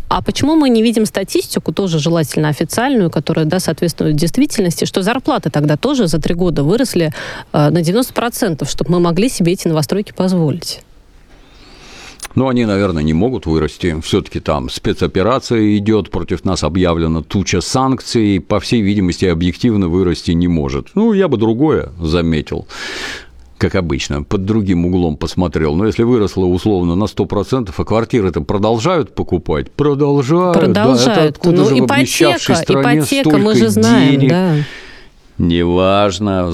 а почему мы не видим статистику, тоже желательно официальную, которая, да, соответствует действительности, что зарплаты тогда тоже за три года выросли э, на 90%, чтобы мы могли себе эти новостройки позволить? Но они, наверное, не могут вырасти. Все-таки там спецоперация идет, против нас объявлена туча санкций, по всей видимости, объективно вырасти не может. Ну, я бы другое заметил как обычно, под другим углом посмотрел. Но если выросло условно на 100%, а квартиры-то продолжают покупать? Продолжают. Продолжают. Да, это откуда ну, же ипотека, в ипотека, мы же знаем, денег? да. Неважно,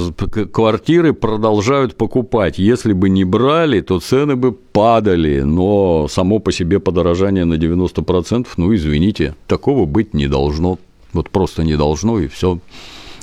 квартиры продолжают покупать. Если бы не брали, то цены бы падали, но само по себе подорожание на 90%, ну, извините, такого быть не должно. Вот просто не должно, и все.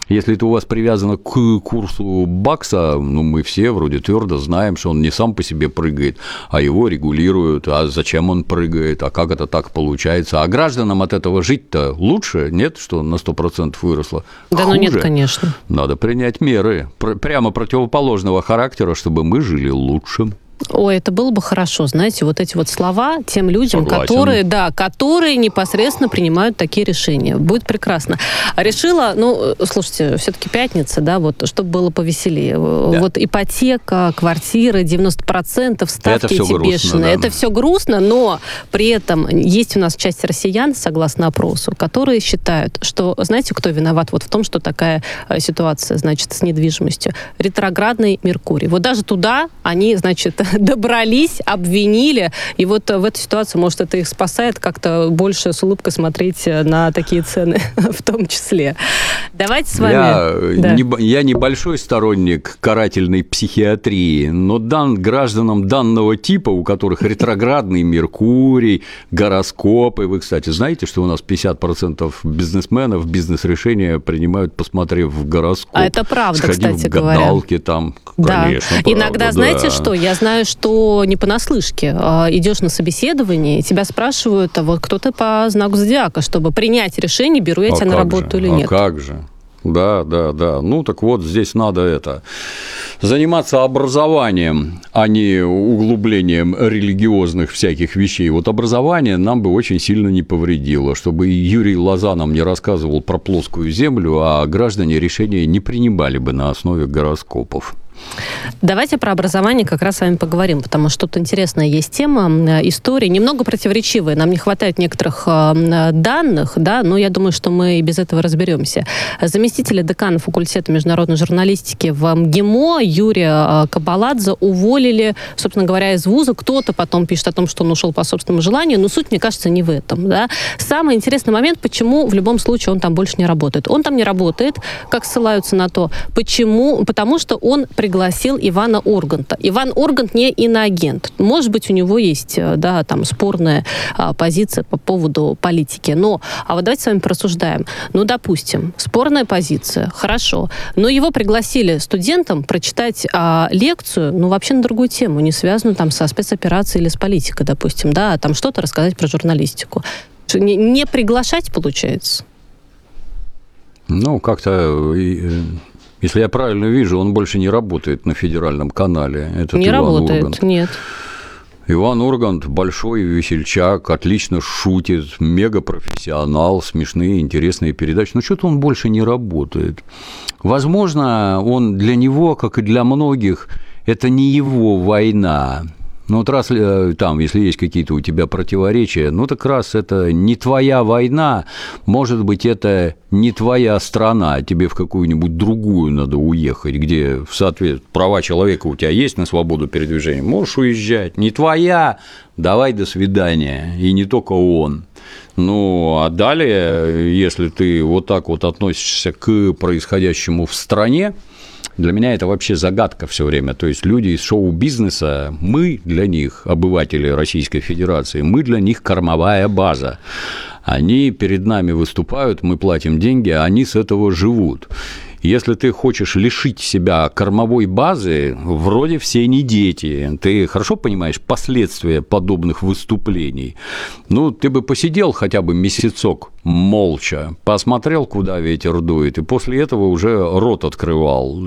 Если это у вас привязано к курсу бакса, ну, мы все вроде твердо знаем, что он не сам по себе прыгает, а его регулируют, а зачем он прыгает, а как это так получается. А гражданам от этого жить-то лучше, нет, что на 100% выросло? Да, Хуже. ну нет, конечно. Надо принять меры прямо противоположного характера, чтобы мы жили лучше. Ой, это было бы хорошо, знаете, вот эти вот слова тем людям, Согласен. которые, да, которые непосредственно принимают такие решения. Будет прекрасно. Решила, ну, слушайте, все-таки пятница, да, вот, чтобы было повеселее. Да. Вот ипотека, квартиры, 90%, ставки это эти грустно, бешеные. Да. Это все грустно, но при этом есть у нас часть россиян, согласно опросу, которые считают, что, знаете, кто виноват вот в том, что такая э, ситуация, значит, с недвижимостью? Ретроградный Меркурий. Вот даже туда они, значит, добрались, обвинили. И вот в этой ситуации, может, это их спасает как-то больше с улыбкой смотреть на такие цены в том числе. Давайте с вами... Я, да. не, я небольшой сторонник карательной психиатрии, но дан гражданам данного типа, у которых ретроградный Меркурий, гороскопы. Вы, кстати, знаете, что у нас 50% бизнесменов бизнес-решения принимают, посмотрев в гороскоп. А это правда, Сходив кстати в гадалки говоря. там, да. конечно. Иногда, правда, знаете да. что, я знаю, что не понаслышке. А, идешь на собеседование, тебя спрашивают, а вот кто ты по знаку зодиака, чтобы принять решение, беру я а тебя на работу же? или а нет. как же? Да, да, да. Ну, так вот, здесь надо это заниматься образованием, а не углублением религиозных всяких вещей. Вот образование нам бы очень сильно не повредило, чтобы Юрий Лоза нам не рассказывал про плоскую землю, а граждане решения не принимали бы на основе гороскопов. Давайте про образование как раз с вами поговорим, потому что тут интересная есть тема, история, немного противоречивая. Нам не хватает некоторых э, данных, да, но я думаю, что мы и без этого разберемся. Заместителя декана факультета международной журналистики в МГИМО Юрия э, Кабаладзе уволили, собственно говоря, из вуза. Кто-то потом пишет о том, что он ушел по собственному желанию, но суть, мне кажется, не в этом. Да. Самый интересный момент, почему в любом случае он там больше не работает. Он там не работает, как ссылаются на то. Почему? Потому что он пригласил Ивана Урганта. Иван Ургант не иноагент. Может быть, у него есть, э, да, там, спорная а, позиция по поводу политики. Но, а вот давайте с вами порассуждаем. Ну, допустим, спорная позиция, хорошо. Но его пригласили студентам прочитать а, лекцию, ну, вообще на другую тему, не связанную там со спецоперацией или с политикой, допустим, да, а там что-то рассказать про журналистику. Не, не приглашать, получается? Ну, как-то э, если я правильно вижу, он больше не работает на федеральном канале. Этот не Иван работает, Ургант. нет. Иван Ургант большой весельчак, отлично шутит, мега профессионал, смешные, интересные передачи. Но что-то он больше не работает. Возможно, он для него, как и для многих, это не его война. Ну вот раз э, там, если есть какие-то у тебя противоречия, ну так раз это не твоя война, может быть, это не твоя страна, тебе в какую-нибудь другую надо уехать, где в соответствии права человека у тебя есть на свободу передвижения, можешь уезжать. Не твоя, давай до свидания, и не только он. Ну, а далее, если ты вот так вот относишься к происходящему в стране, для меня это вообще загадка все время. То есть люди из шоу-бизнеса, мы для них, обыватели Российской Федерации, мы для них кормовая база. Они перед нами выступают, мы платим деньги, а они с этого живут. Если ты хочешь лишить себя кормовой базы, вроде все не дети. Ты хорошо понимаешь последствия подобных выступлений? Ну, ты бы посидел хотя бы месяцок молча, посмотрел, куда ветер дует, и после этого уже рот открывал.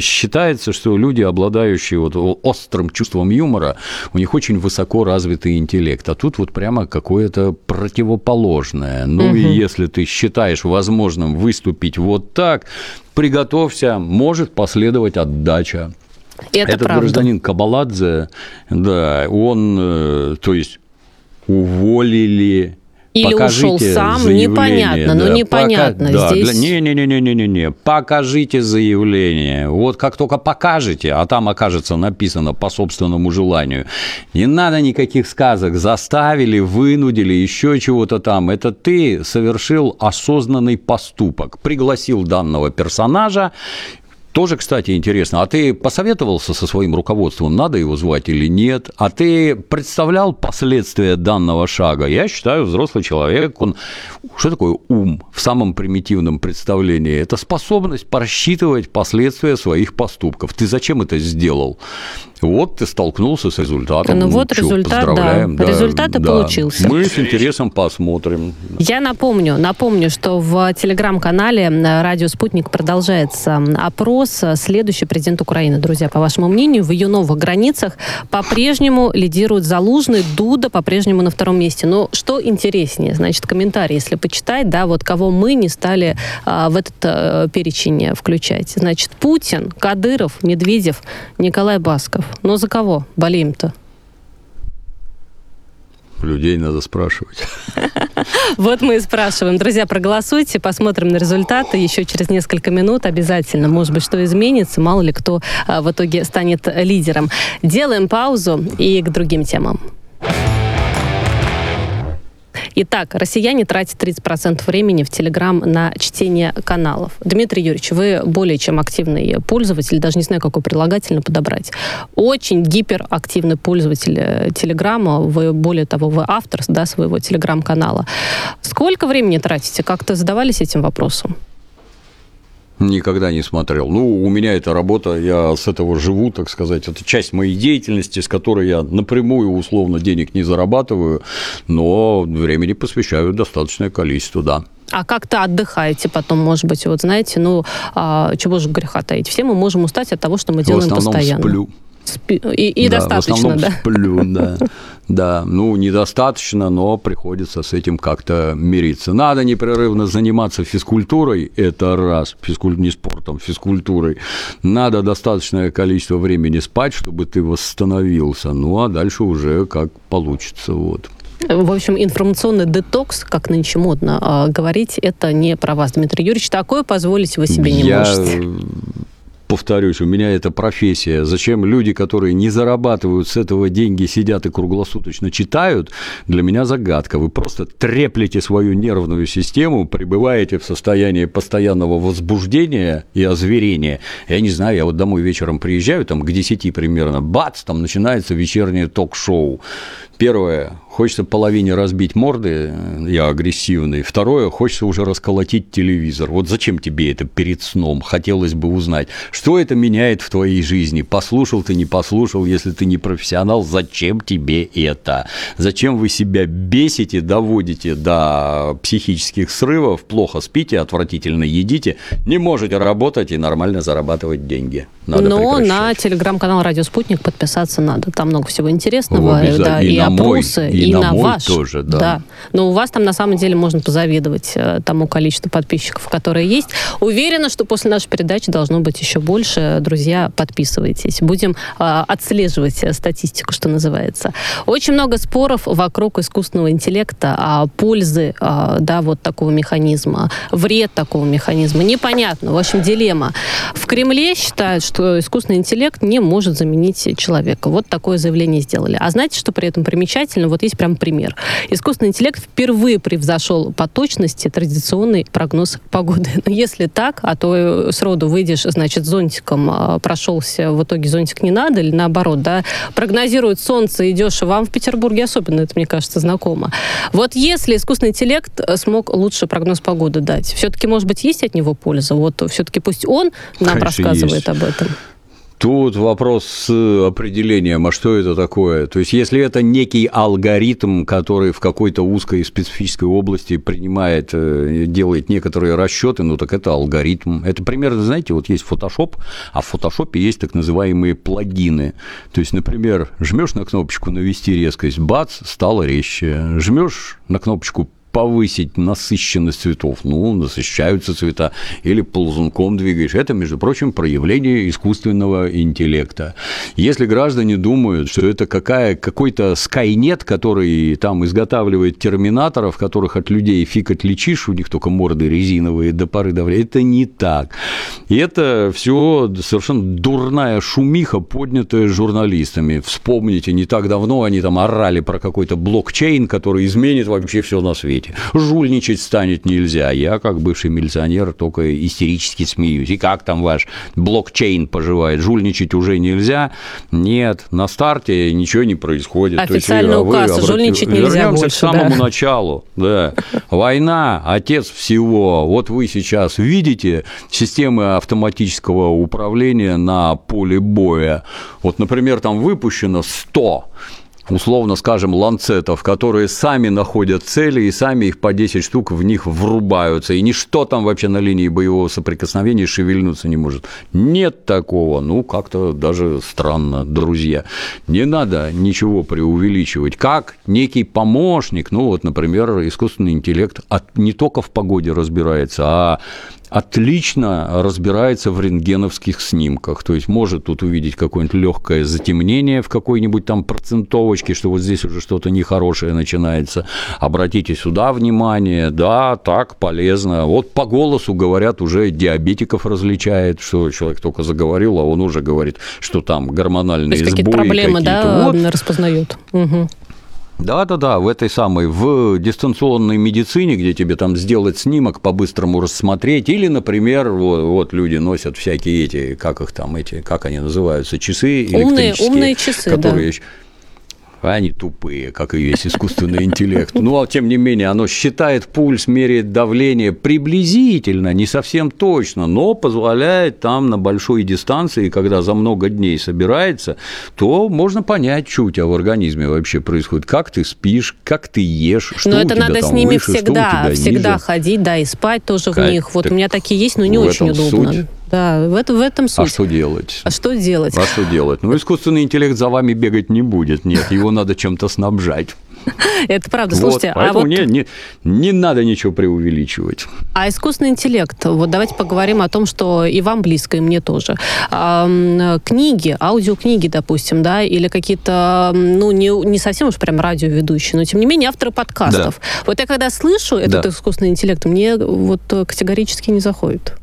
Считается, что люди, обладающие вот острым чувством юмора, у них очень высоко развитый интеллект, а тут вот прямо какое-то противоположное. Ну угу. и если ты считаешь возможным выступить вот так, приготовься, может последовать отдача. Это Этот правда. гражданин Кабаладзе, да, он, э, то есть, уволили или Покажите ушел сам, заявление, непонятно, да, ну непонятно. Пока, Здесь... Да, не-не-не-не-не-не, покажите заявление. Вот как только покажете, а там окажется написано по собственному желанию, не надо никаких сказок, заставили, вынудили, еще чего-то там. Это ты совершил осознанный поступок, пригласил данного персонажа, тоже, кстати, интересно. А ты посоветовался со своим руководством, надо его звать или нет? А ты представлял последствия данного шага? Я считаю, взрослый человек, он... Что такое ум в самом примитивном представлении? Это способность просчитывать последствия своих поступков. Ты зачем это сделал? Вот ты столкнулся с результатом. Ну, ну вот чё, результат, да. да. Результат да. получился. Мы с интересом посмотрим. Я напомню, напомню, что в телеграм-канале «Радио Спутник» продолжается опрос. Следующий президент Украины, друзья, по вашему мнению, в ее новых границах по-прежнему лидирует Залужный, Дуда по-прежнему на втором месте. Но что интереснее, значит, комментарий, если почитать, да, вот кого мы не стали а, в этот а, перечень включать. Значит, Путин, Кадыров, Медведев, Николай Басков. Но за кого болеем-то? Людей надо спрашивать. Вот мы и спрашиваем. Друзья, проголосуйте, посмотрим на результаты еще через несколько минут обязательно. Может быть, что изменится, мало ли кто а, в итоге станет лидером. Делаем паузу и к другим темам. Итак, россияне тратят 30% времени в Телеграм на чтение каналов. Дмитрий Юрьевич, вы более чем активный пользователь, даже не знаю, какой прилагательно подобрать. Очень гиперактивный пользователь э, Телеграма. Вы, более того, вы автор да, своего Телеграм-канала. Сколько времени тратите? Как-то задавались этим вопросом? Никогда не смотрел. Ну, у меня эта работа, я с этого живу, так сказать. Это часть моей деятельности, с которой я напрямую, условно, денег не зарабатываю, но времени посвящаю достаточное количество, да. А как-то отдыхаете потом, может быть, вот знаете, ну, а, чего же греха таить? Все мы можем устать от того, что мы делаем В основном постоянно. сплю. Спи... И, и да, достаточно, в основном да? сплю, да. Да, ну, недостаточно, но приходится с этим как-то мириться. Надо непрерывно заниматься физкультурой, это раз, физкуль... не спортом, физкультурой. Надо достаточное количество времени спать, чтобы ты восстановился, ну, а дальше уже как получится, вот. В общем, информационный детокс, как нынче модно э, говорить, это не про вас, Дмитрий Юрьевич. Такое позволить вы себе не Я можете повторюсь, у меня это профессия. Зачем люди, которые не зарабатывают с этого деньги, сидят и круглосуточно читают, для меня загадка. Вы просто треплете свою нервную систему, пребываете в состоянии постоянного возбуждения и озверения. Я не знаю, я вот домой вечером приезжаю, там к 10 примерно, бац, там начинается вечернее ток-шоу. Первое, хочется половине разбить морды, я агрессивный. Второе, хочется уже расколотить телевизор. Вот зачем тебе это перед сном? Хотелось бы узнать, что это меняет в твоей жизни. Послушал ты, не послушал, если ты не профессионал, зачем тебе это? Зачем вы себя бесите, доводите до психических срывов, плохо спите, отвратительно едите, не можете работать и нормально зарабатывать деньги? Надо Но на телеграм-канал «Радио Спутник» подписаться надо. Там много всего интересного. Да, и на опросы, мой, и, и на, на мой ваш. тоже, да. да. Но у вас там на самом деле можно позавидовать э, тому количеству подписчиков, которые есть. Уверена, что после нашей передачи должно быть еще больше. Друзья, подписывайтесь. Будем э, отслеживать э, статистику, что называется. Очень много споров вокруг искусственного интеллекта, а пользы, э, да, вот такого механизма, вред такого механизма. Непонятно. В общем, дилемма. В Кремле считают, что искусственный интеллект не может заменить человека. Вот такое заявление сделали. А знаете, что при этом примечательно? Вот есть прям пример. Искусственный интеллект впервые превзошел по точности традиционный прогноз погоды. Но если так, а то сроду выйдешь, значит, зонтиком а, прошелся, в итоге зонтик не надо, или наоборот, да, прогнозирует солнце, идешь, вам в Петербурге особенно это, мне кажется, знакомо. Вот если искусственный интеллект смог лучше прогноз погоды дать, все-таки, может быть, есть от него польза? Вот все-таки пусть он нам Конечно, рассказывает есть. об этом. Тут вопрос с определением, а что это такое? То есть, если это некий алгоритм, который в какой-то узкой специфической области принимает, э, делает некоторые расчеты, ну так это алгоритм. Это примерно, знаете, вот есть Photoshop, а в Photoshop есть так называемые плагины. То есть, например, жмешь на кнопочку навести резкость, бац, стало резче. Жмешь на кнопочку повысить насыщенность цветов. Ну, насыщаются цвета. Или ползунком двигаешь. Это, между прочим, проявление искусственного интеллекта. Если граждане думают, что это какая, какой-то скайнет, который там изготавливает терминаторов, которых от людей фиг отличишь, у них только морды резиновые до поры до времени, это не так. И это все совершенно дурная шумиха, поднятая журналистами. Вспомните, не так давно они там орали про какой-то блокчейн, который изменит вообще все на свете. Жульничать станет нельзя. Я, как бывший милиционер, только истерически смеюсь. И как там ваш блокчейн поживает? Жульничать уже нельзя? Нет, на старте ничего не происходит. Официальный есть, указ, обрати- жульничать нельзя Вернемся больше, к самому да. началу. Да. Война – отец всего. Вот вы сейчас видите системы автоматического управления на поле боя. Вот, например, там выпущено 100 условно скажем, ланцетов, которые сами находят цели и сами их по 10 штук в них врубаются. И ничто там вообще на линии боевого соприкосновения шевельнуться не может. Нет такого. Ну, как-то даже странно, друзья. Не надо ничего преувеличивать. Как некий помощник, ну, вот, например, искусственный интеллект не только в погоде разбирается, а отлично разбирается в рентгеновских снимках. То есть может тут увидеть какое-нибудь легкое затемнение в какой-нибудь там процентовочке, что вот здесь уже что-то нехорошее начинается. Обратите сюда внимание. Да, так, полезно. Вот по голосу говорят, уже диабетиков различает, что человек только заговорил, а он уже говорит, что там гормональные есть какие-то сбои проблемы, да, Вот. распознает. Мгм. Да, да, да, в этой самой, в дистанционной медицине, где тебе там сделать снимок, по-быстрому рассмотреть, или, например, вот, вот люди носят всякие эти, как их там, эти, как они называются, часы Умные, электрические, умные часы, да. которые еще- они тупые, как и весь искусственный интеллект. Ну, а тем не менее, оно считает пульс, меряет давление приблизительно, не совсем точно, но позволяет там на большой дистанции, когда за много дней собирается, то можно понять, что у тебя в организме вообще происходит, как ты спишь, как ты ешь, что Но у это тебя надо там с ними выше, всегда, всегда ниже. ходить, да, и спать тоже в Кать, них. Вот у меня такие есть, но не в очень удобно. суть. Да, в, это, в этом суть. А что делать? А что делать? А что делать? Ну, искусственный интеллект за вами бегать не будет, нет, его надо чем-то снабжать. Это правда. Вот, Слушайте, а поэтому вот не, не, не надо ничего преувеличивать. А искусственный интеллект, вот давайте поговорим о том, что и вам близко, и мне тоже. А, книги, аудиокниги, допустим, да, или какие-то, ну, не, не совсем уж прям радиоведущие, но тем не менее авторы подкастов. Вот я когда слышу этот Да. искусственный интеллект, мне вот э, категорически не заходит.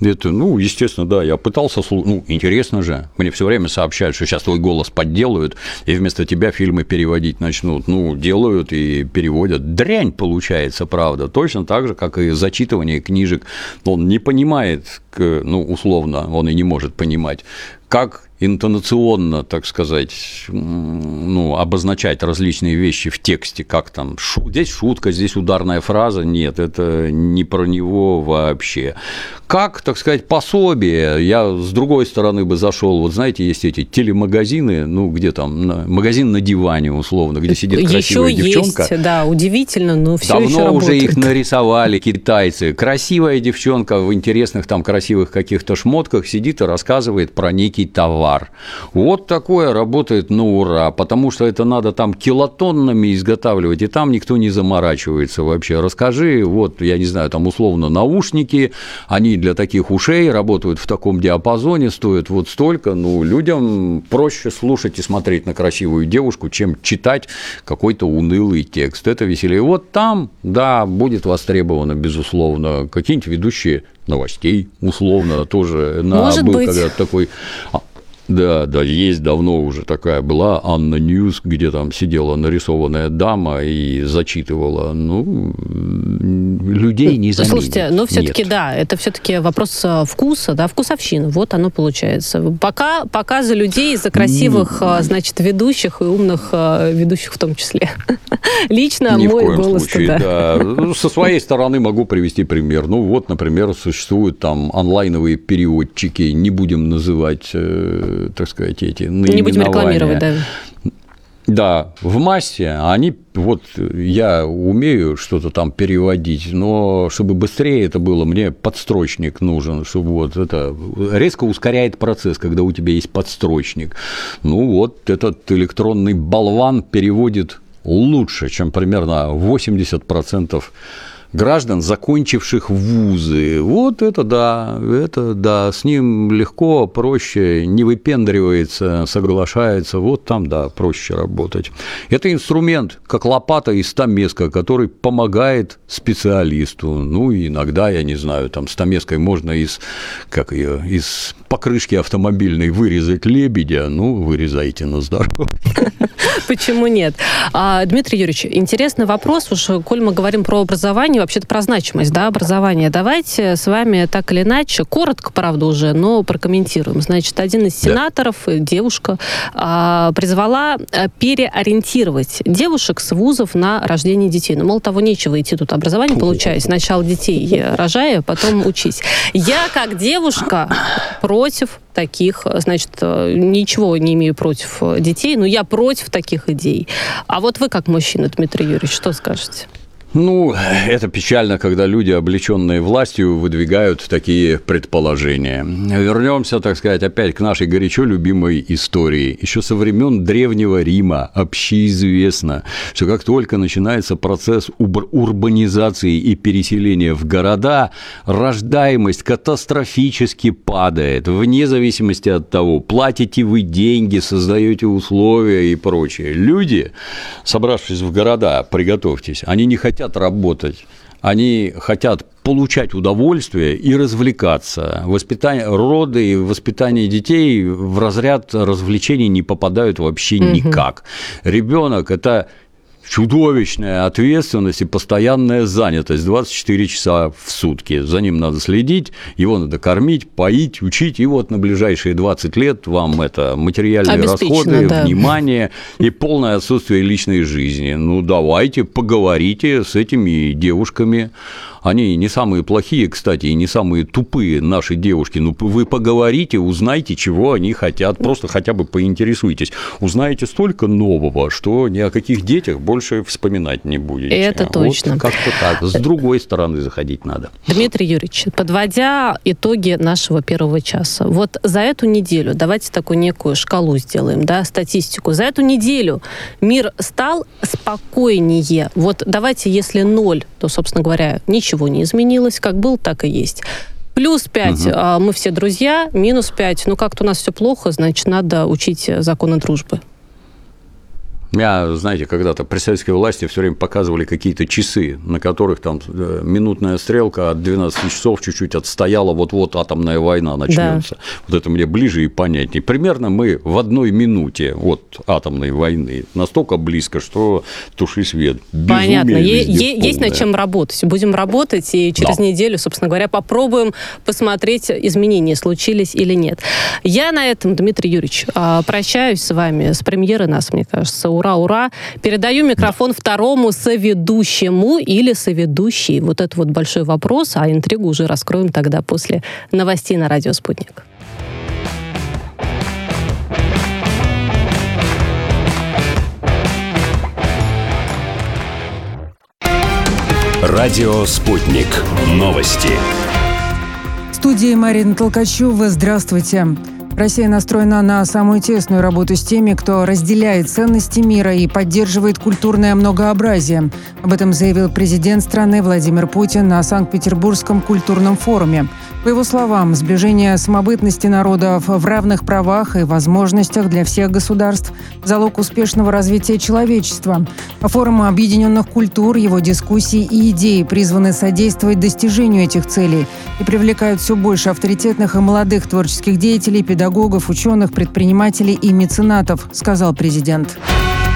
Это, ну, естественно, да, я пытался, слу- ну, интересно же, мне все время сообщают, что сейчас твой голос подделают, и вместо тебя фильмы переводить начнут. Ну, делают и переводят. Дрянь получается, правда, точно так же, как и зачитывание книжек. Он не понимает, ну, условно, он и не может понимать, как интонационно, так сказать, ну, обозначать различные вещи в тексте, как там, шу- здесь шутка, здесь ударная фраза, нет, это не про него вообще. Как, так сказать, пособие, я с другой стороны бы зашел, вот знаете, есть эти телемагазины, ну, где там, магазин на диване, условно, где сидит красивая еще девчонка. есть, да, удивительно, но все Давно еще уже работает. их нарисовали китайцы. Красивая девчонка в интересных там красивых каких-то шмотках сидит и рассказывает про некий третий товар. Вот такое работает на ура, потому что это надо там килотоннами изготавливать, и там никто не заморачивается вообще. Расскажи, вот, я не знаю, там условно наушники, они для таких ушей работают в таком диапазоне, стоят вот столько, ну, людям проще слушать и смотреть на красивую девушку, чем читать какой-то унылый текст. Это веселее. Вот там, да, будет востребовано, безусловно, какие-нибудь ведущие новостей, условно, тоже на, Может был быть. такой а, да, да, есть давно уже такая была Anna News, где там сидела нарисованная дама и зачитывала. Ну, людей не заменит. Слушайте, но все-таки да, это все-таки вопрос э, вкуса, да, вкусовщины. Вот оно получается. Пока, пока за людей, за красивых, э, значит, ведущих и умных э, ведущих в том числе. Лично Ни в мой коем голос случае, да. да. Со своей стороны могу привести пример. Ну, вот, например, существуют там онлайновые переводчики, не будем называть, так сказать, эти Не будем наименования. рекламировать, да. Да, в массе они, вот я умею что-то там переводить, но чтобы быстрее это было, мне подстрочник нужен, чтобы вот это резко ускоряет процесс, когда у тебя есть подстрочник. Ну вот этот электронный болван переводит лучше, чем примерно 80% граждан, закончивших вузы. Вот это да, это да, с ним легко, проще, не выпендривается, соглашается, вот там, да, проще работать. Это инструмент, как лопата из стамеска, который помогает специалисту. Ну, и иногда, я не знаю, там стамеской можно из, как ее, из покрышки автомобильной вырезать лебедя, ну, вырезайте на здоровье. Почему нет? А, Дмитрий Юрьевич, интересный вопрос. Уж, коль мы говорим про образование, вообще-то про значимость да, образования. Давайте с вами так или иначе, коротко, правда, уже, но прокомментируем. Значит, один из Да. сенаторов, э, девушка, а, призвала а, переориентировать девушек с вузов на рождение детей. Ну, мол, того нечего идти тут образование получать. Сначала детей э, рожая, потом учись. Я, как девушка, против таких, э, значит, э, ничего не имею против э, детей, но я против таких идей. А вот вы, как мужчина, Дмитрий Юрьевич, что скажете? Ну, это печально, когда люди, облеченные властью, выдвигают такие предположения. Вернемся, так сказать, опять к нашей горячо любимой истории. Еще со времен Древнего Рима общеизвестно, что как только начинается процесс урбанизации и переселения в города, рождаемость катастрофически падает, вне зависимости от того, платите вы деньги, создаете условия и прочее. Люди, собравшись в города, приготовьтесь, они не хотят работать, они хотят получать удовольствие и развлекаться. Воспитание, роды и воспитание детей в разряд развлечений не попадают вообще никак. Ребенок это чудовищная ответственность и постоянная занятость 24 часа в сутки. За ним надо следить, его надо кормить, поить, учить, и вот на ближайшие 20 лет вам это материальные расходы, да. внимание и полное отсутствие личной жизни. Ну, давайте поговорите с этими девушками. Они не самые плохие, кстати, и не самые тупые наши девушки. Ну, вы поговорите, узнайте, чего они хотят, просто хотя бы поинтересуйтесь. Узнаете столько нового, что ни о каких детях больше вспоминать не будете. Это Вот точно. как-то так. С другой стороны заходить надо. Дмитрий Юрьевич, подводя итоги нашего первого часа, вот за эту неделю, давайте такую некую шкалу сделаем, да, статистику. За эту неделю мир стал спокойнее. Вот давайте, если ноль, то, собственно говоря, ничего не изменилось, как был, так и есть. Плюс 5, мы все друзья, минус 5, ну как-то у нас все плохо, значит, надо учить э, законы дружбы. Меня, знаете, когда-то при советской власти все время показывали какие-то часы, на которых там э, минутная стрелка от 12 часов чуть-чуть отстояла, вот-вот атомная война начнется. Вот это мне ближе и понятнее. Примерно мы в одной минуте от атомной войны настолько близко, что туши свет. Безумие Понятно. Е- есть над чем работать. Будем работать, и через Да. неделю, собственно говоря, попробуем посмотреть, изменения случились или нет. Я на этом, Дмитрий Юрьевич, а, прощаюсь с вами. С премьеры нас, мне кажется. Ура, ура. Передаю микрофон второму соведущему или соведущей. Вот это вот большой вопрос, а интригу уже раскроем тогда после новостей на радио «Спутник». Радио «Спутник». Новости. В студии Марина Толкачева. Здравствуйте. Россия настроена на самую тесную работу с теми, кто разделяет ценности мира и поддерживает культурное многообразие. Об этом заявил президент страны Владимир Путин на Санкт-Петербургском культурном форуме. По его словам, сближение самобытности народов в равных правах и возможностях для всех государств – залог успешного развития человечества. А форум объединенных культур, его дискуссии и идеи призваны содействовать достижению этих целей и привлекают все больше авторитетных и молодых творческих деятелей, педагогов, педагогов, ученых, предпринимателей и меценатов, сказал президент.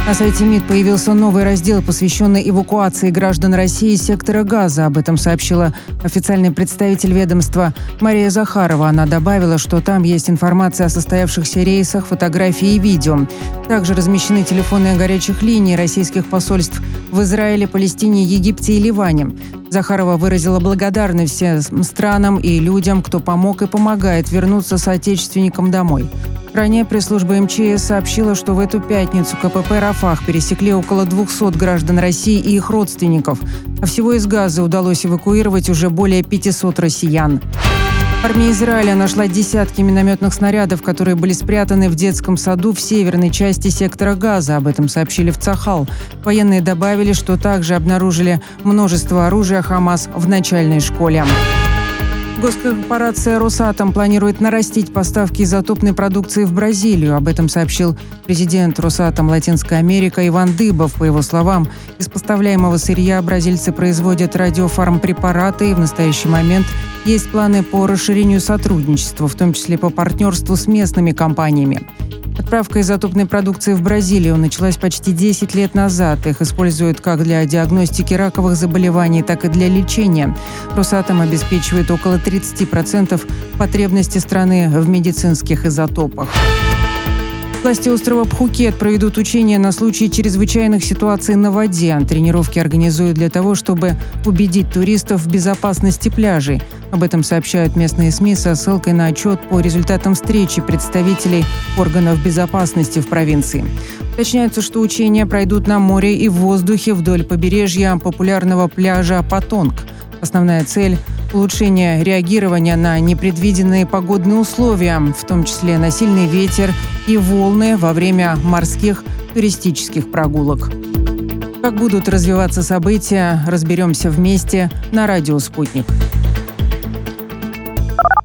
На сайте МИД появился новый раздел, посвященный эвакуации граждан России из сектора газа. Об этом сообщила официальный представитель ведомства Мария Захарова. Она добавила, что там есть информация о состоявшихся рейсах, фотографии и видео. Также размещены телефоны горячих линий российских посольств в Израиле, Палестине, Египте и Ливане. Захарова выразила благодарность всем странам и людям, кто помог и помогает вернуться соотечественникам домой. Ранее пресс-служба МЧС сообщила, что в эту пятницу КПП «Рафах» пересекли около 200 граждан России и их родственников, а всего из Газа удалось эвакуировать уже более 500 россиян. Армия Израиля нашла десятки минометных снарядов, которые были спрятаны в детском саду в северной части сектора Газа. Об этом сообщили в Цахал. Военные добавили, что также обнаружили множество оружия «Хамас» в начальной школе. Госкорпорация «Росатом» планирует нарастить поставки изотопной продукции в Бразилию. Об этом сообщил президент «Росатом» Латинская Америка Иван Дыбов. По его словам, из поставляемого сырья бразильцы производят радиофармпрепараты и в настоящий момент есть планы по расширению сотрудничества, в том числе по партнерству с местными компаниями. Отправка изотопной продукции в Бразилию началась почти 10 лет назад. Их используют как для диагностики раковых заболеваний, так и для лечения. Росатом обеспечивает около 30% потребности страны в медицинских изотопах. Власти острова Пхукет проведут учения на случай чрезвычайных ситуаций на воде. Тренировки организуют для того, чтобы убедить туристов в безопасности пляжей. Об этом сообщают местные СМИ со ссылкой на отчет по результатам встречи представителей органов безопасности в провинции. Уточняется, что учения пройдут на море и в воздухе вдоль побережья популярного пляжа Патонг. Основная цель улучшение реагирования на непредвиденные погодные условия, в том числе на сильный ветер и волны во время морских туристических прогулок. Как будут развиваться события, разберемся вместе на радио «Спутник».